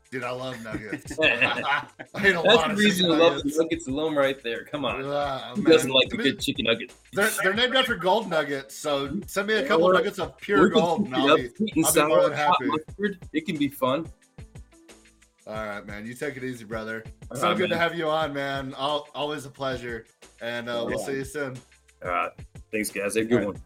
Dude, I love nuggets. I ate a That's lot the reason to chicken love the nuggets. nuggets alone right there. Come on. Ah, Who man. doesn't like a I mean, good chicken nugget? They're, they're named after gold nuggets, so send me a couple Or- nuggets of pure Or you can gold, heat and I'll be. and I'll be more sour, than happy. mustard. It can be fun. All right, man. You take it easy, brother. All So right, good to have you on, man. Al always a pleasure, and uh, we'll Yeah. see you soon. All right. Thanks, guys. Have a good All right. one.